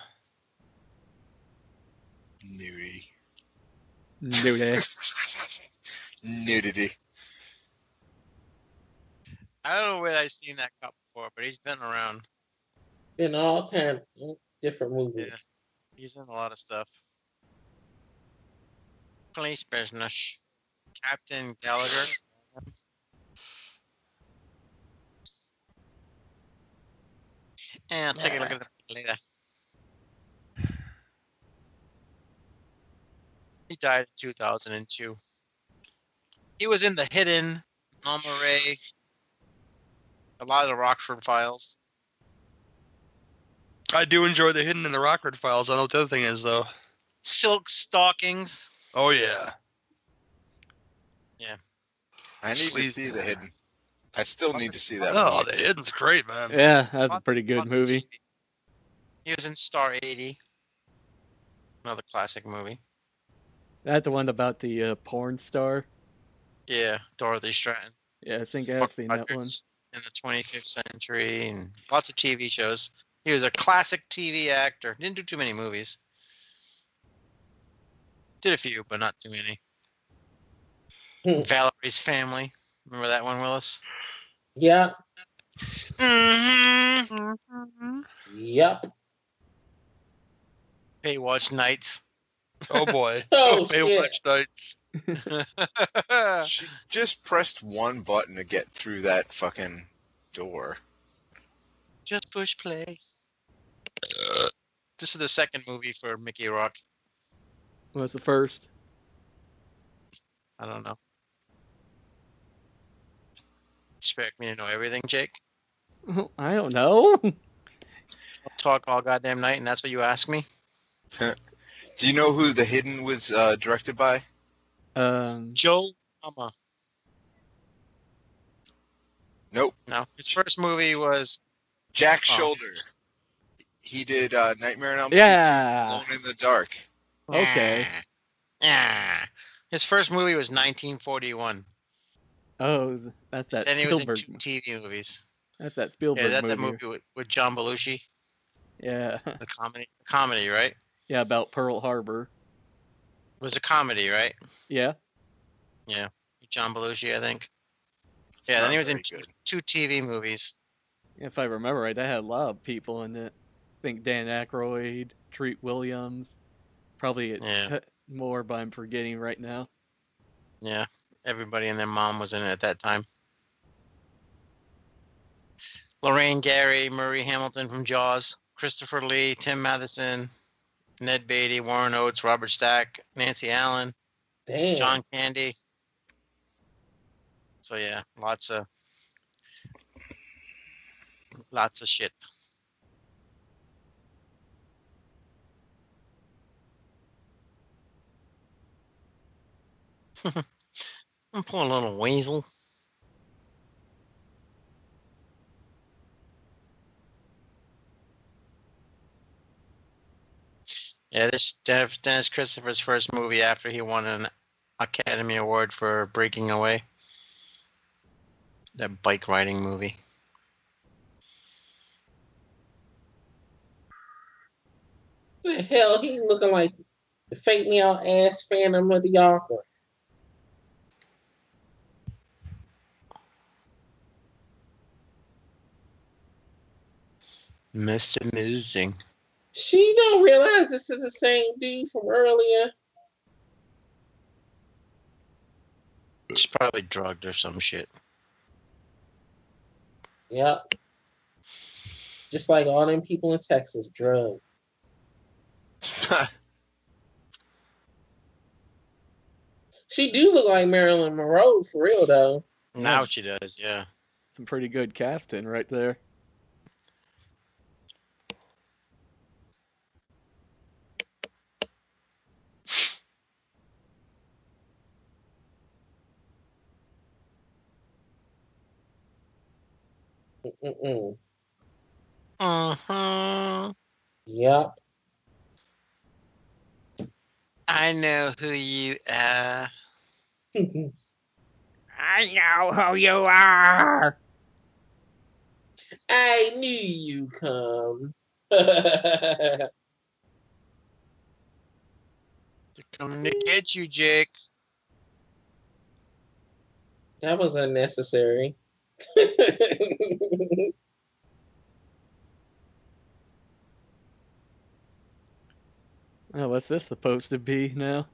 Nudity. Nudity. [LAUGHS] Nudity. I don't know where I've seen that cop before, but he's been around. In all kind of different movies. He's in a lot of stuff. Police business. Captain Gallagher. And I'll take a look at it later. He died in 2002. He was in The Hidden, Norma Rae, a lot of the Rockford Files. I do enjoy the Hidden in the Rockford Files. I don't know what the other thing is though. Silk Stockings. Oh yeah. Yeah. I need to see the hidden. I still need to see that. Oh, movie. the Hidden's great, man. Yeah, that's a pretty good movie. He was in Star 80. Another classic movie. That's the one about the uh, porn star. Yeah, Dorothy Stratton. Yeah, I think I've seen that one. In the 25th century and lots of TV shows. He was a classic TV actor. Didn't do too many movies. Did a few, but not too many. Valerie's Family. Remember that one, Willis? Yeah. Mm-hmm. Yep. Baywatch Nights. Oh boy. [LAUGHS] Oh, Baywatch Nights. [LAUGHS] she just pressed one button to get through that fucking door. Just push play. This is the second movie for Mickey Rourke. What's the first? I don't know. Expect me to know everything, Jake? I don't know. I'll [LAUGHS] talk all goddamn night, and that's what you ask me? [LAUGHS] Do you know who The Hidden was uh, directed by? Um, Joe Mama. Nope. No, his first movie was Jack Oh. Sholder. He did uh, Nightmare on Elm Yeah. Street, Alone in the Dark. Okay. Yeah. His first movie was 1941. Oh, that's that Then he was in two TV movies. That's that Spielberg Yeah, that's movie. that movie with, with John Belushi, Yeah, the comedy. Comedy, right? yeah, about Pearl Harbor. It was a comedy, right? Yeah, Yeah, John Belushi, I think. Yeah, then he was in two, two TV movies. if I remember right, that had a lot of people in it. I think Dan Aykroyd, Treat Williams, probably Yeah. [LAUGHS] more, but I'm forgetting right now. Yeah, everybody and their mom was in it at that time. Lorraine Gary, Murray Hamilton from Jaws, Christopher Lee, Tim Matheson, Ned Beatty, Warren Oates, Robert Stack, Nancy Allen, Damn. John Candy. So yeah, lots of lots of shit. [LAUGHS] I'm pulling on a weasel. Yeah, this is Dennis Dennis Christopher's first movie after he won an Academy Award for Breaking Away. That bike riding movie. the hell he looking like The fake me out ass Phantom of the Opera. Mr. Amusing. She don't realize this is the same dude from earlier. She's probably drugged or some shit. Yep. Just like all them people in Texas, drug. [LAUGHS] She do look like Marilyn Monroe for real though. Now she does, yeah. Some pretty good casting right there. Mm-mm. Uh-huh. Yep. I know who you are. [LAUGHS] I know who you are. I knew you come. [LAUGHS] They're coming to get you, Jake. that was unnecessary. Oh, what's this supposed to be now?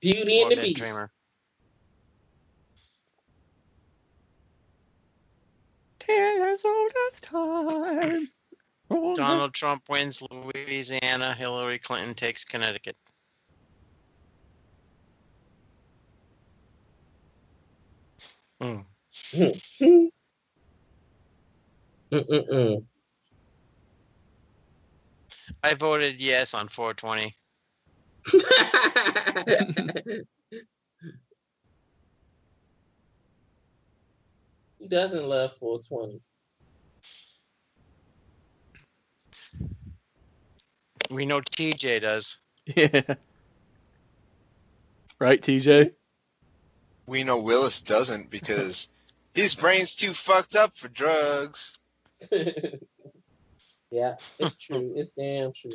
Beauty and the Dead Beast. Dreamer. Tears all this time. Donald Trump wins Louisiana. Hillary Clinton takes Connecticut. Hmm. Mm-mm-mm. I voted yes on 420. He doesn't love 420. We know TJ does. Yeah. Right, TJ? We know Willis doesn't because his brain's too fucked up for drugs. [LAUGHS] yeah, it's true. It's damn true.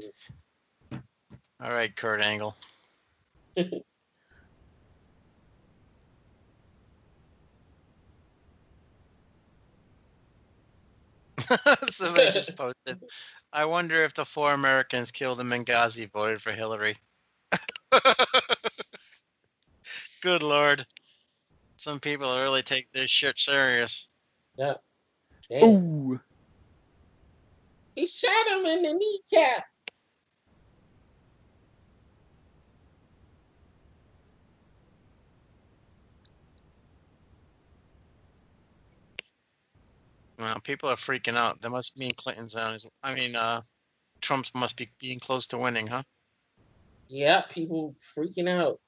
All right, Kurt Angle. [LAUGHS] Somebody just [LAUGHS] posted. I wonder if the four Americans killed in Benghazi voted for Hillary. Good lord. Some people really take this shit serious. Yeah. Damn. Ooh. He shot him in the kneecap. Well, people are freaking out. That must mean Clinton's on his. I mean, uh, Trump's must be being close to winning, huh? Yeah, people freaking out.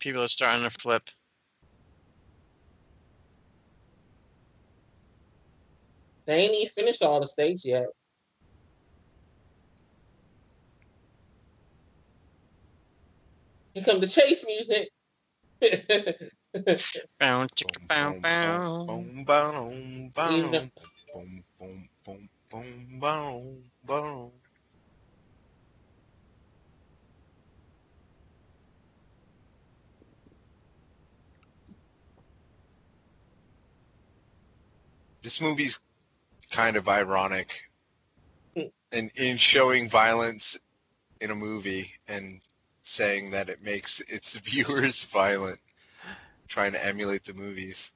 People are starting to flip. They ain't even finished all the states yet. Here come the chase music. [LAUGHS] Bow, chicka, bow, bow. Boom, boom, boom, boom, boom, boom, boom, boom, boom. This movie's kind of ironic in in showing violence in a movie and saying that it makes its [LAUGHS] viewers violent, trying to emulate the movies.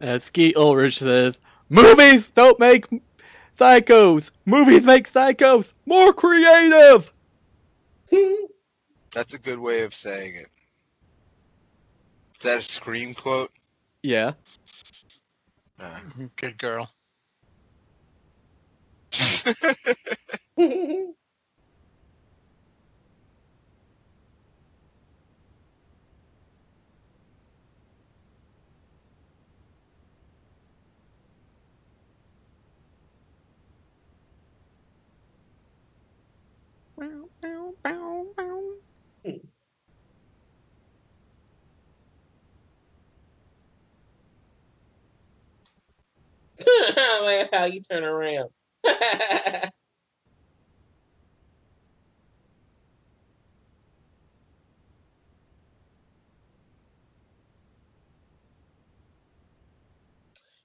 As Skeet Ulrich says, movies don't make psychos. Movies make psychos more creative. [LAUGHS] That's a good way of saying it. Is that a Scream quote? Yeah. Uh, [LAUGHS] Good girl. [LAUGHS] How you turn around. [LAUGHS]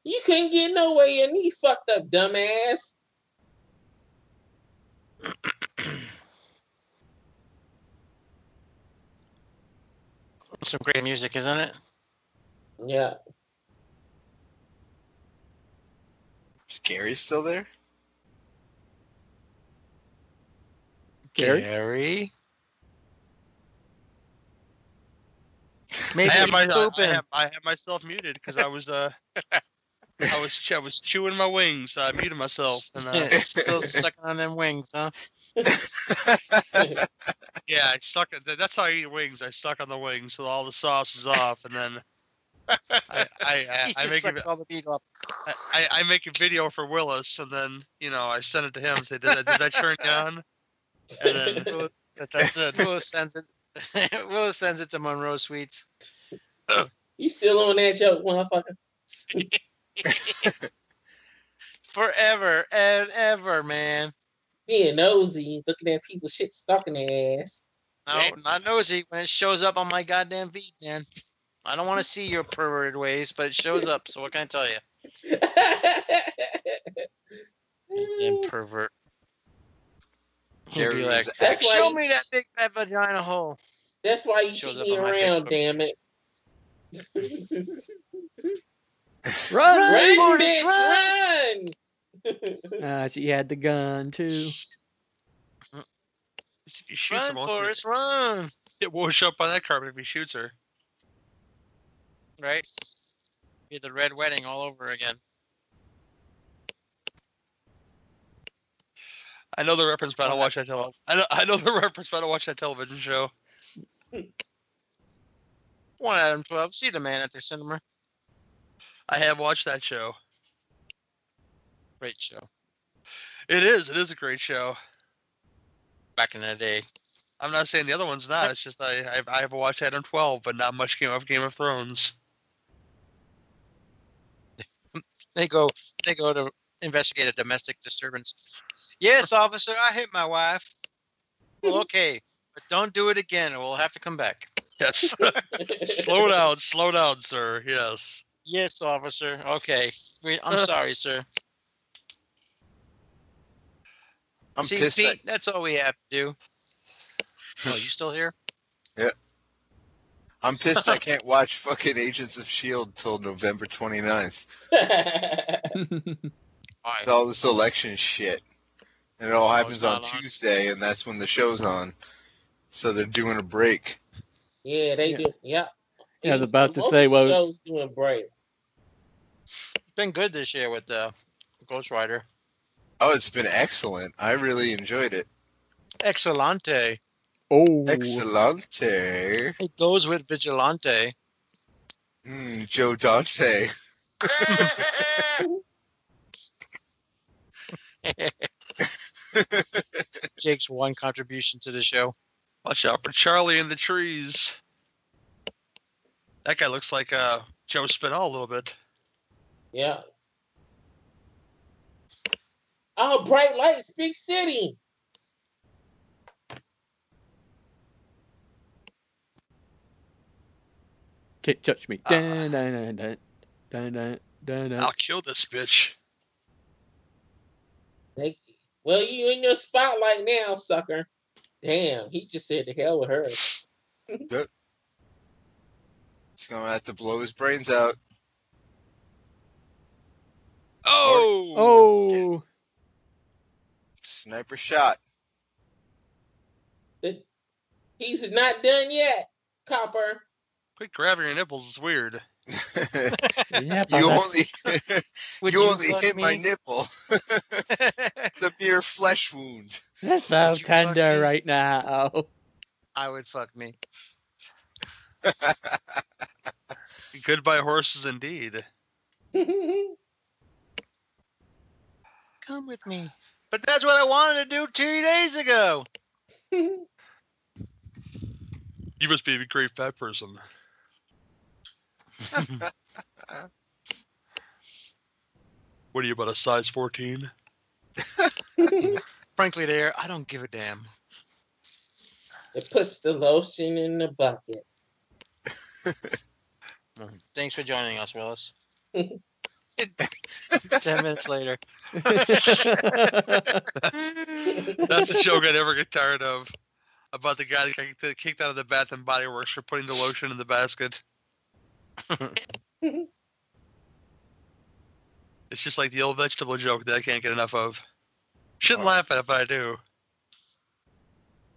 you couldn't get no way in, knee fucked up, dumbass. Some great music, isn't it? Yeah. Is Gary still there? Gary? Gary? I Maybe have, he's my, I, pooping. have, I have myself muted because I was uh I was I was chewing my wings. So I muted myself and uh, Still sucking on them wings, huh? [LAUGHS] yeah, I suck. at- That's how I eat wings. I suck on the wings so all the sauce is off, and then I I, I, [LAUGHS] I make sucked a, all the meat off. I, I make a video for Willis, and then you know I send it to him. and Say, did that, did that turn you on? And then [LAUGHS] Willis- that's it. Willis sends it. [LAUGHS] Willis sends it to Monroe Sweets. [CLEARS THROAT] You still on that joke, motherfucker? [LAUGHS] Forever and ever, man. Being nosy, looking at people's shit stuck in their ass. No, not nosy. When it shows up on my goddamn feed, man. I don't want to see your perverted ways, but it shows up. So what can I tell you? Damn pervert. He'll be like, was That's why show you- me that big fat vagina hole. That's why you Shows keep me around, damn it. [LAUGHS] Run! run, Forrest, bitch, run! [LAUGHS] Ah, she had the gun too. If shoots Run, him, Forrest, run. It won't show up on that carpet if he shoots her. Right? Be the red wedding all over again. I know the reference, but I don't watch that tele- I know [LAUGHS] I know the reference, but I don't watch that television show. One Adam 12. See the man at their cinema. I have watched that show. Great show. It is. It is a great show. Back in the day. I'm not saying the other one's not. It's just I I've, I have watched Adam 12, but not much Game of Game of Thrones. [LAUGHS] They go they go to investigate a domestic disturbance. Yes, officer, I hit my wife. Well, [LAUGHS] okay, but don't do it again or we'll have to come back. Yes. [LAUGHS] slow down, slow down, sir. Yes. Yes, officer. Okay. I'm Uh. sorry, sir. I'm See, pissed. Pete, that- that's all we have to do. [LAUGHS] Oh, you still here? yeah. I'm pissed I can't watch fucking Agents of S.H.I.E.L.D. till November 29th. Why? With all this election shit. And it all happens on on. Tuesday, and that's when the show's on. So they're doing a break. yeah, they Yeah. do. Yeah. Yeah, I was about to say, of well- shows doing break. It's been good this year with uh, Ghost Rider. Oh, it's been excellent. I really enjoyed it. Excelente. Oh, Excellente. It goes with Vigilante. Mm, Joe Dante. [LAUGHS] [LAUGHS] [LAUGHS] [LAUGHS] Jake's one contribution to the show. Watch out for Charlie in the trees. That guy looks like uh, Joe Spinell a little bit. Yeah. Oh, bright lights, big city. can't touch me. Ah. Dun, dun, dun, dun, dun, dun, dun, dun. I'll kill this bitch. They, well, you in your spotlight now, sucker. Damn, he just said the hell with her. He's gonna have to blow his brains out. Oh! Oh, Sniper shot. He's not done yet, Copper. Quit grabbing your nipples. It's weird. [LAUGHS] You only [LAUGHS] you you only fuck hit my nipple. [LAUGHS] the mere flesh wound. [LAUGHS] that's so Would you fuck tender right now. I would fuck me. [LAUGHS] Goodbye horses indeed. [LAUGHS] Come with me. But that's what I wanted to do two days ago. You must be a great fat person. what are you about a size 14? [LAUGHS] [LAUGHS] Frankly, there, I don't give a damn. it puts the lotion in the bucket. [LAUGHS] Thanks for joining us, Willis. Ten minutes later. That's a joke I never get tired of. About the guy that got kicked- kicked out of the Bath and Body Works for putting the lotion in the basket. It's just like the old vegetable joke that I can't get enough of. Shouldn't laugh at it, but I do.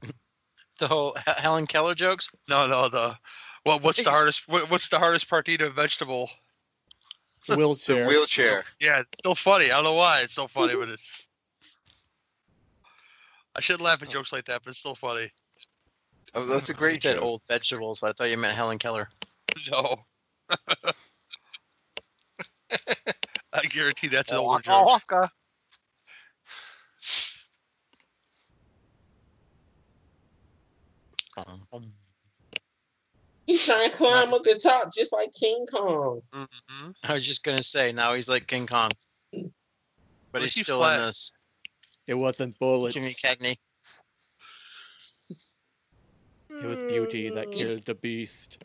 [LAUGHS] The whole H- Helen Keller jokes. No, no, the well, what's the [LAUGHS] hardest? What, what's the hardest part to eat a vegetable? Wheelchair. Wheelchair. Yeah, it's still funny. I don't know why it's so funny, but it. I shouldn't laugh at jokes like that, but it's still funny. Oh, that's a You great said joke. old vegetables. I thought you meant Helen Keller. [LAUGHS] No. I guarantee that's an older joke. Waka. He's trying to climb up the top just like King Kong. Mm-hmm. I was just gonna say now he's like King Kong, but he's still flat? in this It wasn't bullets. Jimmy Cagney. It was beauty that killed the beast.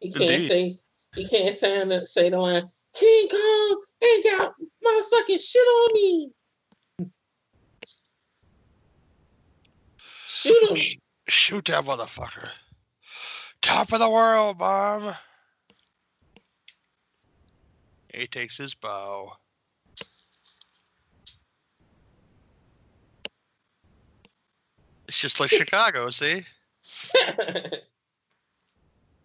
You can't Indeed. say he can't say the, say the line. King Kong ain't got motherfucking shit on me. Shoot him. Shoot that motherfucker. Top of the world, mom. He takes his bow. It's just like [LAUGHS] Chicago, see? [LAUGHS]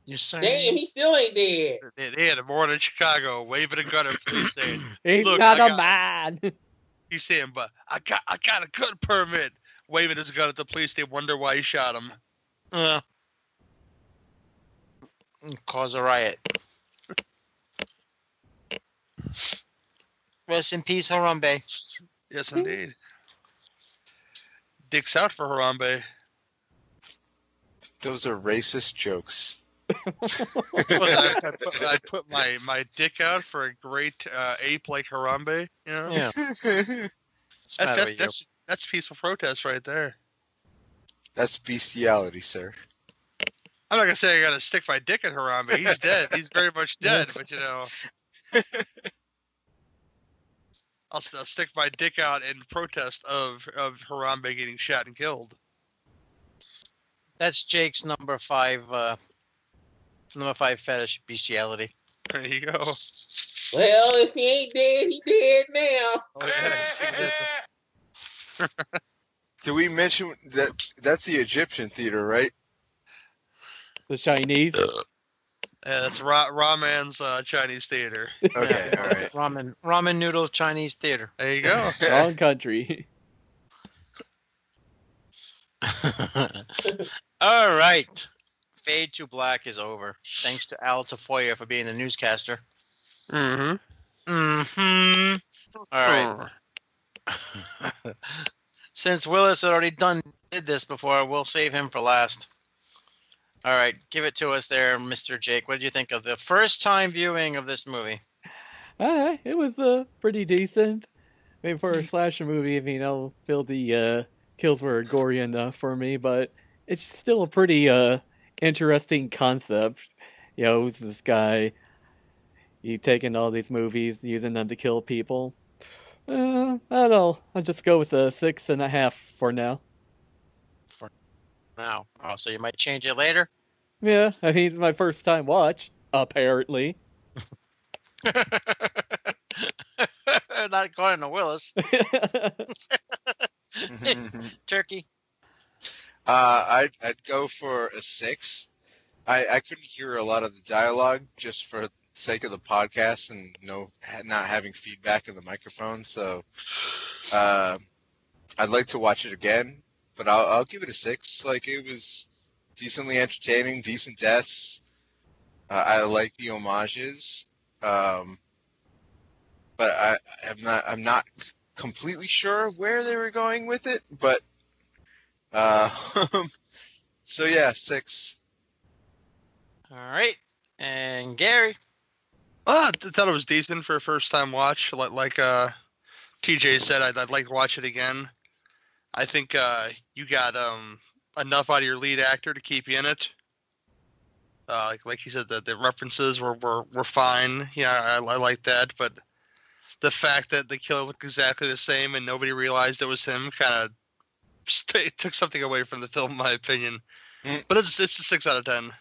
You say Damn, he still ain't dead. They, they had a more than Chicago waving a gun at the police saying, He's Look, not I a got- man. [LAUGHS] he's saying, but I got I got a gun permit. Waving his gun at the police, they wonder why he shot him. Uh, cause a riot. Rest in peace, Harambe. Yes, indeed. Dicks out for Harambe. Those are racist jokes. What, I, I put, [LAUGHS] I put my, my dick out for a great uh, ape like Harambe. You know? Yeah. [LAUGHS] That's, matter that's, you? that's, that's peaceful protest right there. That's bestiality, sir. I'm not gonna say I gotta stick my dick in Harambe. He's dead. He's very much [LAUGHS] dead. But you know, I'll, I'll stick my dick out in protest of of Harambe getting shot and killed. That's Jake's number five. Uh, number five fetish bestiality. There you go. Well, if he ain't dead, he dead now. Oh, yeah. [LAUGHS] Did we mention that that's the Egyptian theater, right? The Chinese. Yeah, that's Ra- Rahman's uh, Chinese theater. [LAUGHS] Okay, all right. Ramen, ramen noodle Chinese theater. There you go. [LAUGHS] Wrong country. All right. Fade to Black is over. Thanks to Al Tafoya for being the newscaster. Mm-hmm. Mm-hmm. All right. [LAUGHS] Since Willis had already done did this before, we'll save him for last. All right, give it to us there, Mr. Jake. What did you think of the first time viewing of this movie? Uh, it was uh, pretty decent. I mean, for a slasher movie, I mean, I'll feel the uh, kills were gory enough for me, but it's still a pretty uh, interesting concept. You know, who's this guy? He taking all these movies, using them to kill people. Uh, I don't know. I'll just go with a six and a half for now. For now, oh, so you might change it later. Yeah, I mean, my first time watch, apparently. [LAUGHS] [LAUGHS] Not according to Willis. [LAUGHS] Turkey. Uh, I'd, I'd go for a six. I, I couldn't hear a lot of the dialogue just for sake of the podcast and no not having feedback in the microphone. So uh, I'd like to watch it again, but I'll, I'll give it a six. Like it was decently entertaining, decent deaths. Uh, I like the homages, um, but I, I'm not I'm not completely sure where they were going with it. But uh, [LAUGHS] so yeah, six. All right. And Gary. Well, I thought it was decent for a first time watch. Like, like uh, TJ said, I'd, I'd like to watch it again. I think uh, you got um, enough out of your lead actor to keep you in it. Uh, like like he said, the, the references were, were, were fine. Yeah, I, I like that. But the fact that the killer looked exactly the same and nobody realized it was him kind of it took something away from the film, in my opinion. Mm. But it's it's a six out of ten.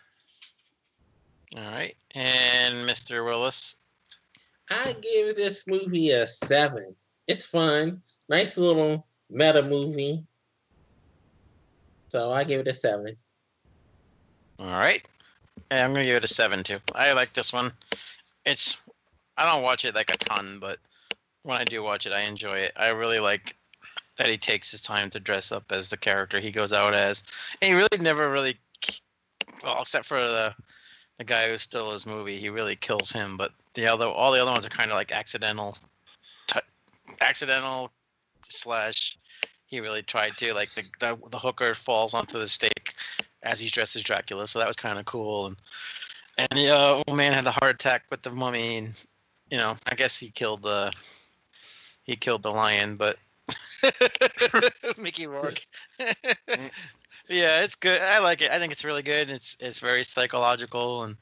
All right, and Mr. Willis. I give this movie a seven. It's fun, nice little meta movie. So I give it a seven. All right. Yeah, I'm gonna give it a seven too. I like this one. It's I don't watch it like a ton, but when I do watch it, I enjoy it. I really like that he takes his time to dress up as the character he goes out as. And he really never really, well, except for the the guy who stole his movie, he really kills him. But the other, all the other ones are kind of like accidental, t- accidental slash. He really tried to like the, the the hooker falls onto the stake as he dresses Dracula, so that was kind of cool. And and the uh, old man had the heart attack with the mummy, and you know, I guess he killed the he killed the lion, but [LAUGHS] Mickey [LAUGHS] Rourke. Mm. [LAUGHS] yeah, it's good. I like it. I think it's really good. It's it's very psychological, and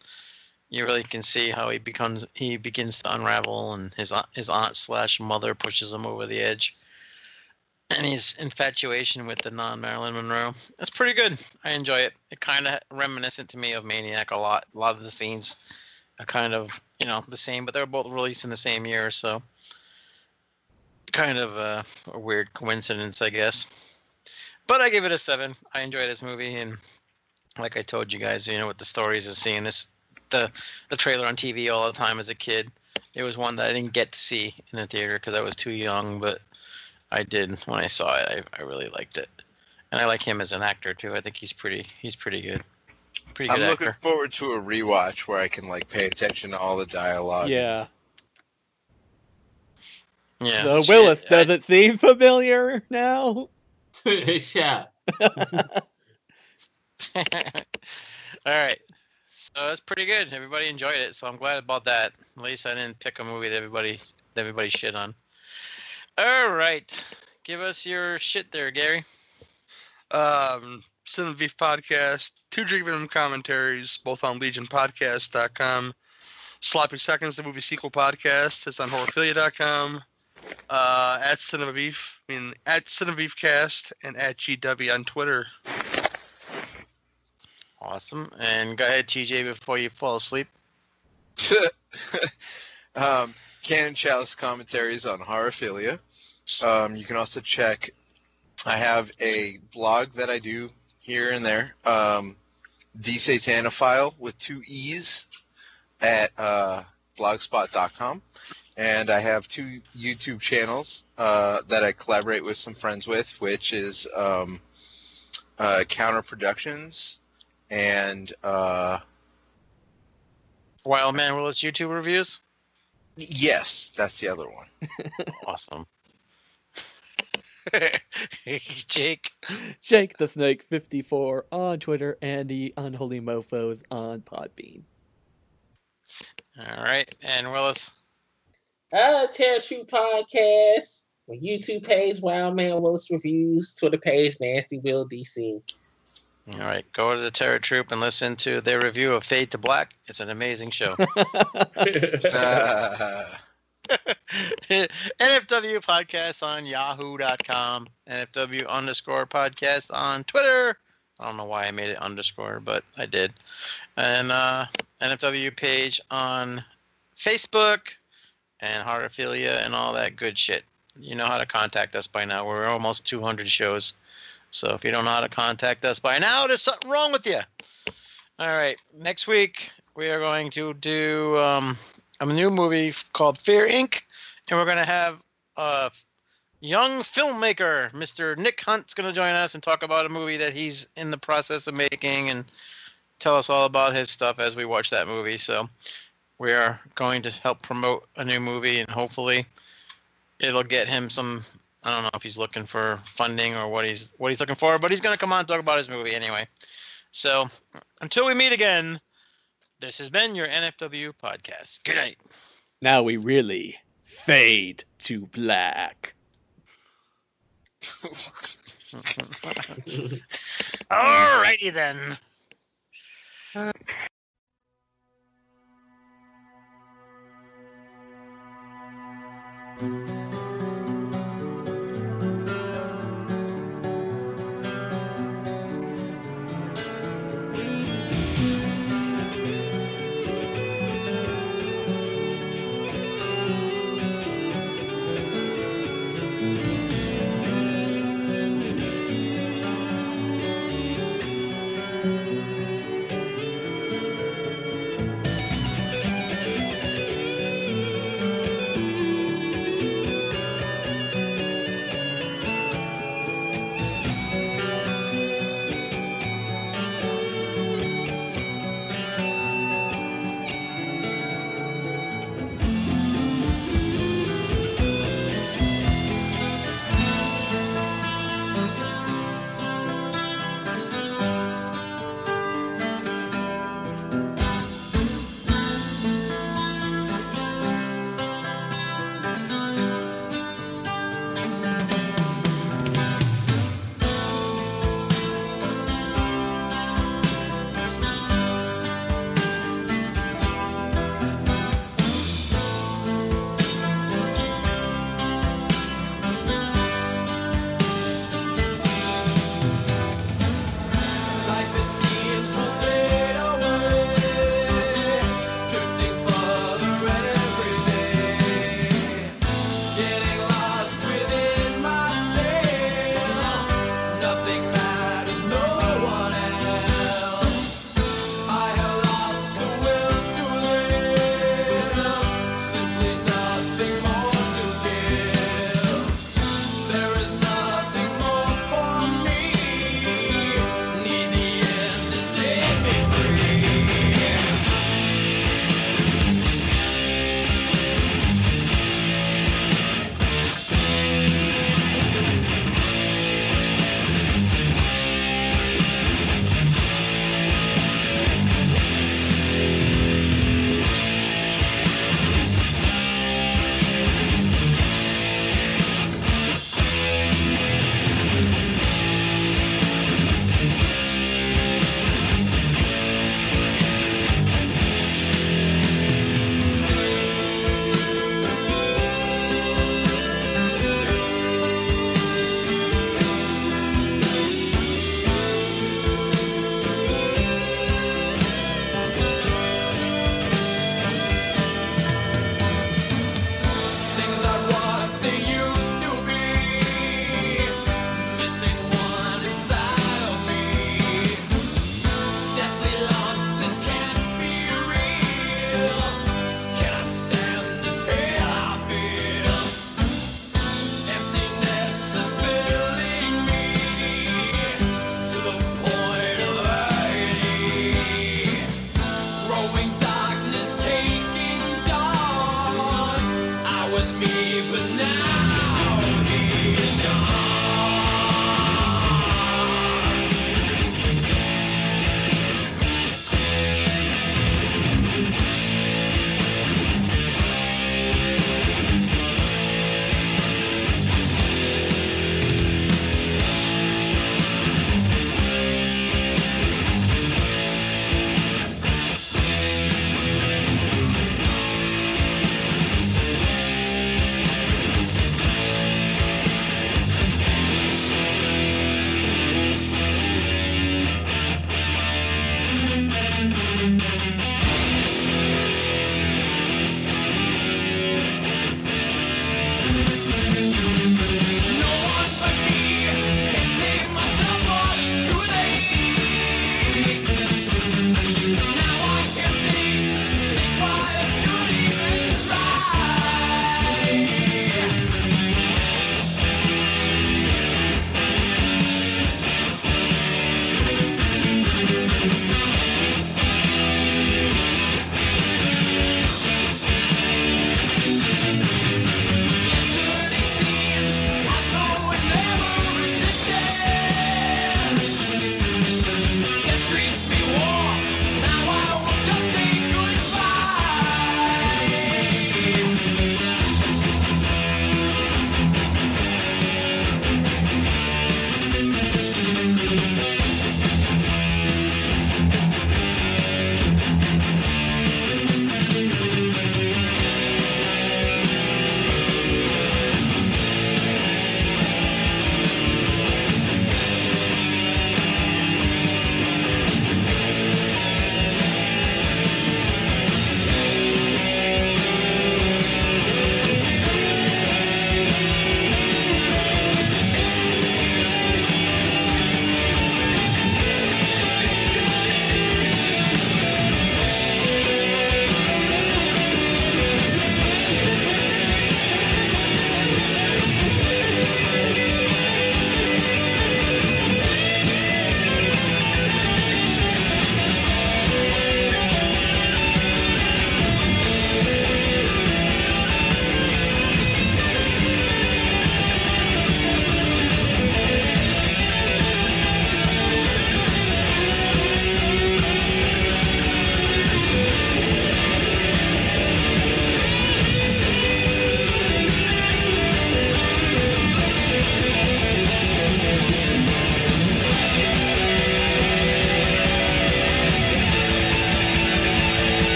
you really can see how he becomes he begins to unravel, and his aunt, his aunt slash mother pushes him over the edge, and his infatuation with the non Marilyn Monroe. It's pretty good. I enjoy it. It kind of reminiscent to me of Maniac a lot. A lot of the scenes are kind of you know the same, but they were both released in the same year, so kind of a, a weird coincidence, I guess. But I give it a seven. I enjoy this movie, and like I told you guys, you know, with the stories of seeing this, the the trailer on TV all the time as a kid, it was one that I didn't get to see in the theater because I was too young, but I did when I saw it. I, I really liked it, and I like him as an actor too. I think he's pretty he's pretty good. Pretty good I'm good looking forward to a rewatch where I can like pay attention to all the dialogue. Yeah. Yeah. So Willis, I- does it seem familiar now? [LAUGHS] Shut. [LAUGHS] All right. So that's pretty good. Everybody enjoyed it, so I'm glad about that. At least I didn't pick a movie that everybody that everybody shit on. All right. Give us your shit there, Gary. Um, Cinema Beef Podcast, two Drink Venom commentaries, both on LegionPodcast.com. Sloppy Seconds, the movie sequel podcast, it's on Horrorphilia.com. Uh, at Cinema Beef, I mean at Cinema Beef Cast, and at GW on Twitter. Awesome. And go ahead, TJ, before you fall asleep. [LAUGHS] um, Canon Chalice commentaries on Horrorphilia. Um, you can also check. I have a blog that I do here and there. Um, the Satanophile with two e's at uh, blogspot.com, and I have two YouTube channels uh, that I collaborate with some friends with, which is um, uh, Counter Productions and uh, Wild Man Willis YouTube reviews. yes, that's the other one. [LAUGHS] Awesome. [LAUGHS] Jake. Jake the Snake 54 on Twitter and the Unholy Mofos on Podbean. All right. And Willis. Uh, Terror True Podcast, YouTube page, Wild Man Willis Reviews, Twitter page, Nasty Will DC. All right. Go to the Terror Troop and listen to their review of Fade to Black. It's an amazing show. [LAUGHS] [LAUGHS] NFW podcast on yahoo.com. NFW underscore podcast on Twitter. I don't know why I made it underscore, but I did. And uh, NFW page on Facebook and Horrorphilia and all that good shit. You know how to contact us by now. We're almost 200 shows. So if you don't know how to contact us by now, there's something wrong with you. All right. Next week, we are going to do um, a new movie called Fear Inc. And we're going to have a young filmmaker, Mr. Nick Hunt's going to join us and talk about a movie that he's in the process of making and tell us all about his stuff as we watch that movie. So we are going to help promote a new movie and hopefully it'll get him some I don't know if he's looking for funding or what he's what he's looking for, but he's going to come on and talk about his movie anyway. So until we meet again, this has been your NFW podcast. Good night. Now we really fade to black. [LAUGHS] Alrighty then. Uh,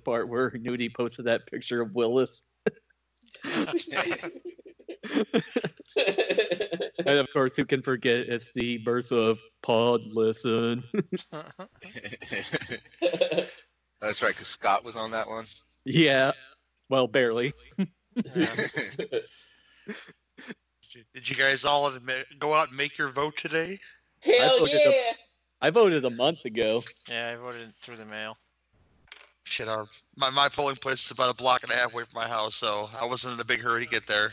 The part where Nudie posted that picture of Willis. [LAUGHS] and of course, who can forget it's the birth of Pod Listen. [LAUGHS] That's right, because Scott was on that one. yeah, well, barely. Did you guys all admit, go out and make your vote today? Hell voted yeah! a- I voted a month ago. Yeah, I voted through the mail. Shit, our, my my polling place is about a block and a half away from my house, so I wasn't in a big hurry to get there.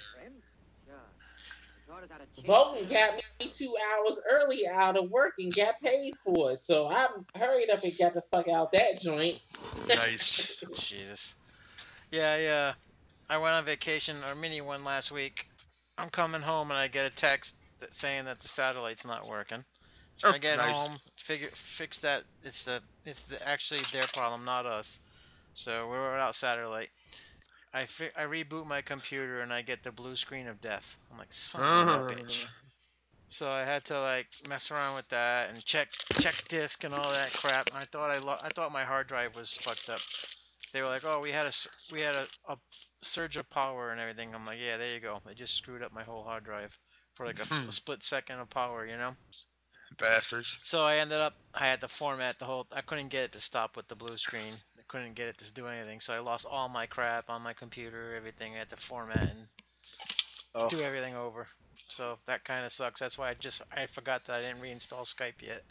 Voting got me two hours early out of work and got paid for it. So I hurried up and got the fuck out that joint. Nice. [LAUGHS] Jesus. Yeah, I, uh, I went on vacation or mini one last week. I'm coming home and I get a text that saying that the satellite's not working. So Oh, I get nice. home, figure fix that. It's the it's the actually their problem, not us. So we're without satellite. I fi- I reboot my computer and I get the blue screen of death. I'm like son of a bitch. So I had to like mess around with that and check check disk and all that crap. And I thought I lo- I thought my hard drive was fucked up. They were like, "Oh, we had a we had a, a surge of power and everything." I'm like, "Yeah, there you go." They just screwed up my whole hard drive for like a, f- Hmm. a split second of power, you know. Bastards. So I ended up I had to format the whole. I couldn't get it to stop with the blue screen. I couldn't get it to do anything. So I lost all my crap on my computer, everything. I had to format and Oh. do everything over. So that kind of sucks. That's why I just I forgot that I didn't reinstall Skype yet.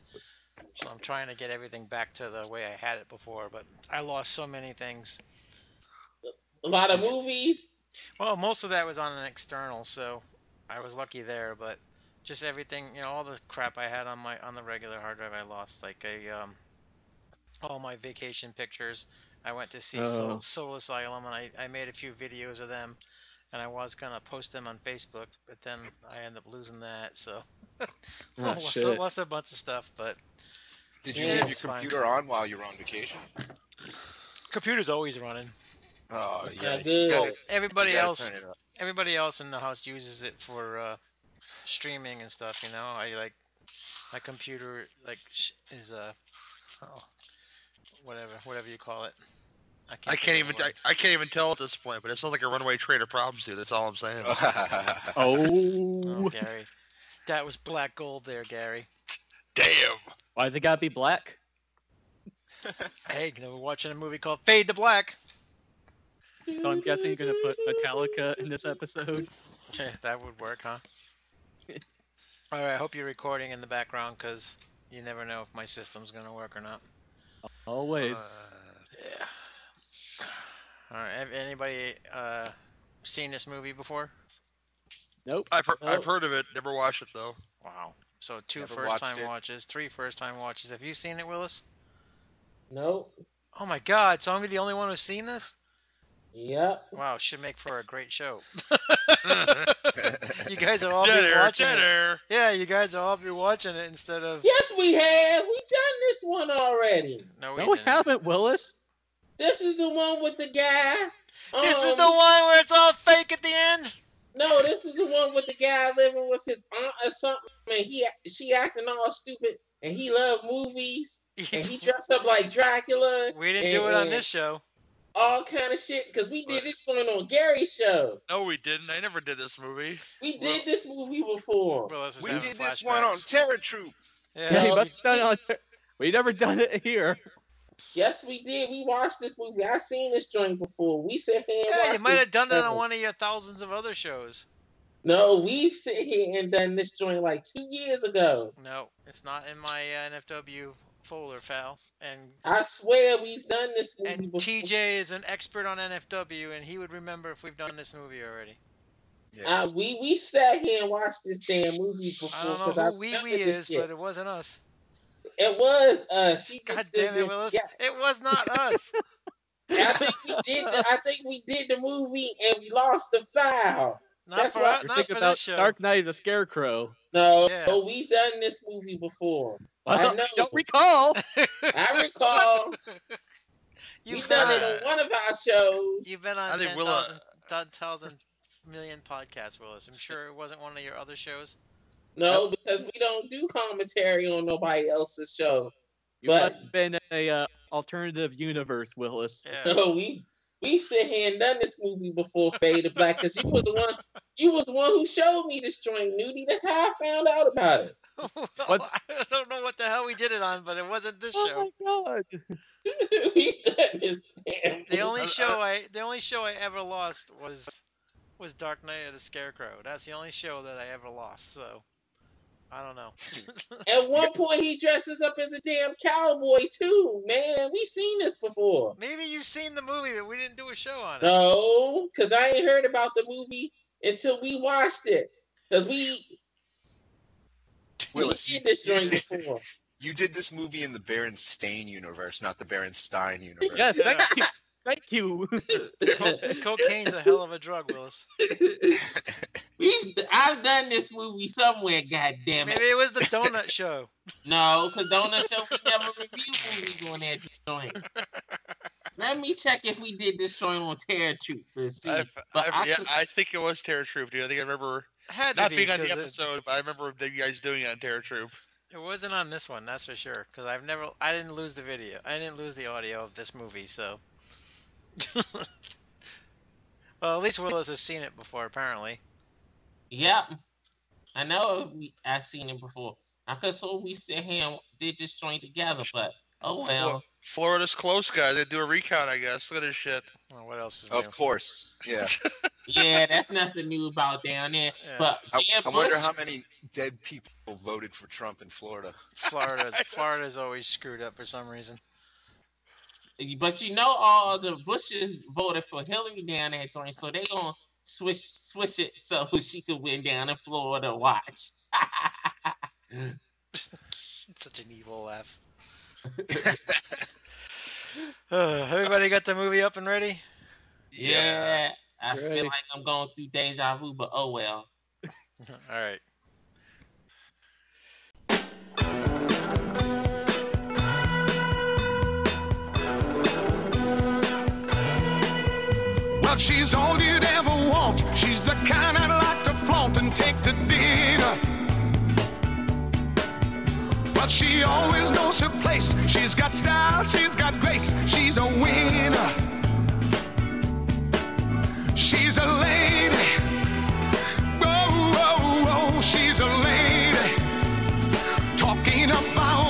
So I'm trying to get everything back to the way I had it before, but I lost so many things. A lot of movies. Well, most of that was on an external, so I was lucky there. But just everything, you know, all the crap I had on my on the regular hard drive, I lost. Like a um, all my vacation pictures. I went to see Soul, Oh. Soul Asylum, and I, I made a few videos of them, and I was gonna post them on Facebook, but then I ended up losing that. So [LAUGHS] Oh, lost, shit. lost a bunch of stuff, but Did you Yeah, leave it's your fine. computer on while you were on vacation? computer's always running. Oh yeah. Not you good. gotta- Well, everybody else turn it up. everybody else in the house uses it for uh, streaming and stuff. You know, I like my computer like sh- is uh, oh, whatever whatever you call it. I can't, I can't even the. I, I can't even tell at this point, but it sounds like a runaway train of problems, dude. That's all I'm saying. [LAUGHS] Oh, Oh, Gary, that was black gold there, Gary. Damn. why they gotta be black? [LAUGHS] Hey, you know, we're watching a movie called Fade to Black. So I'm guessing you're gonna put Metallica in this episode. [LAUGHS] that would work, huh? All right, I hope you're recording in the background because you never know if my system's gonna work or not. Always. Uh, Yeah. All right. Have anybody uh, seen this movie before? nope. I've heard, Oh. I've heard of it. Never watched it though. Wow. So two Never first watched time it. watches, three first time watches. Have you seen it, Willis? Nope. Oh my God! So I'm the only one who's seen this. Yep. Wow, should make for a great show. [LAUGHS] you guys will all be Dinner, watching it. Yeah, you guys will all be watching it instead of. Yes, we have. We done this one already. No, we No, we haven't, Willis. This is the one with the guy. This is um, the one where it's all fake at the end. No, this is the one with the guy living with his aunt or something, and he she acting all stupid, and he loved movies, [LAUGHS] and he dressed up like Dracula. We didn't and- do it on and this show. All kind of shit because we did this one on Gary's show. No, we didn't. I never did this movie. We did this movie before. Willis is We having did this one on. Terror Troop. Yeah, Yeah. you No, must have done on ter- we never done it here. Yes, we did. We watched this movie. I seen this joint before. We sit here and Yeah, you might have done that on one of your thousands of other shows. No, we've sit here and done this joint like two years ago. No, it's not in my uh, NFW folder, Fal. And I swear we've done this movie and before. TJ is an expert on NFW, and he would remember if we've done this movie already. Yeah. Uh, we we sat here and watched this damn movie before. I don't 'cause know I who we remember we is, shit. but it wasn't us. it was uh God damn it, Willis! Yeah, It was not us. [LAUGHS] I think we did. The, I think we did the movie and we lost the file. Not That's for right. Not for about this show. Dark Night of the Scarecrow. No, Yeah. no, we've done this movie before. I Well, know. don't recall. [LAUGHS] I recall. [LAUGHS] You've We've been done it on, on one of our shows. you've been I on think ten Willa- thousand ten thousand million podcasts, Willis. I'm sure it wasn't one of your other shows. No, because we don't do commentary on nobody else's show. You But- must have been a uh, alternative universe, Willis. So [LAUGHS] we we sit here and done this movie before Fade to Black because you was the one you was the one who showed me this joint, Nudie. That's how I found out about it. [LAUGHS] [LAUGHS] I don't know what the hell we did it on, but it wasn't this oh show. Oh my god! [LAUGHS] we done this damn. The only show I the only show I ever lost was was Dark Night of the Scarecrow. That's the only show that I ever lost. So I don't know. At one point, he dresses up as a damn cowboy too. Man, we seen this before. Maybe you've seen the movie, but we didn't do a show on it. No, because I ain't heard about the movie until we watched it. Because we Willis, we did this joint before. [LAUGHS] You did this movie in the Baron Berenstain universe, not the Berenstein universe. Yes, thank you. Thank you. Co- cocaine's a hell of a drug, Willis. [LAUGHS] We've, I've done this movie somewhere. God damn it! Maybe it was the Donut Show. [LAUGHS] No, because Donut Show we never review movies on that joint. Let me check if we did this joint on Terror Troop to see. I, but I, I yeah, could- I think it was Terror Troop, dude. I think I remember Had to not be, being on the 'cause it- episode, but I remember you guys doing it on Terror Troop. It wasn't on this one, that's for sure. Because I've never, I didn't lose the video. I didn't lose the audio of this movie, so. [LAUGHS] well, at least Willis has seen it before, apparently. Yep. I know I've seen it before. I could so we sit here and did this joint together, but oh well. Florida's close, guys. They do a recount, I guess. Look at this shit. Well, what else is Of course, yeah. [LAUGHS] yeah, that's nothing new about down there. But I, Jeb I wonder how many dead people voted for Trump in Florida. Florida's [LAUGHS] Florida's always screwed up for some reason. But you know, all the Bushes voted for Hillary down there, joint, so they gonna switch switch it so [LAUGHS] she could win down in Florida. Watch. Such an evil laugh. Uh, everybody got the movie up and ready? yeah, I feel Ready. like I'm going through deja vu, but oh well. [LAUGHS] All right. Well, she's all you'd ever want. She's the kind I'd like to flaunt and take to dinner. She always knows her place. She's got style, she's got grace. She's a winner. She's a lady. Whoa, whoa, whoa, she's a lady. Talking about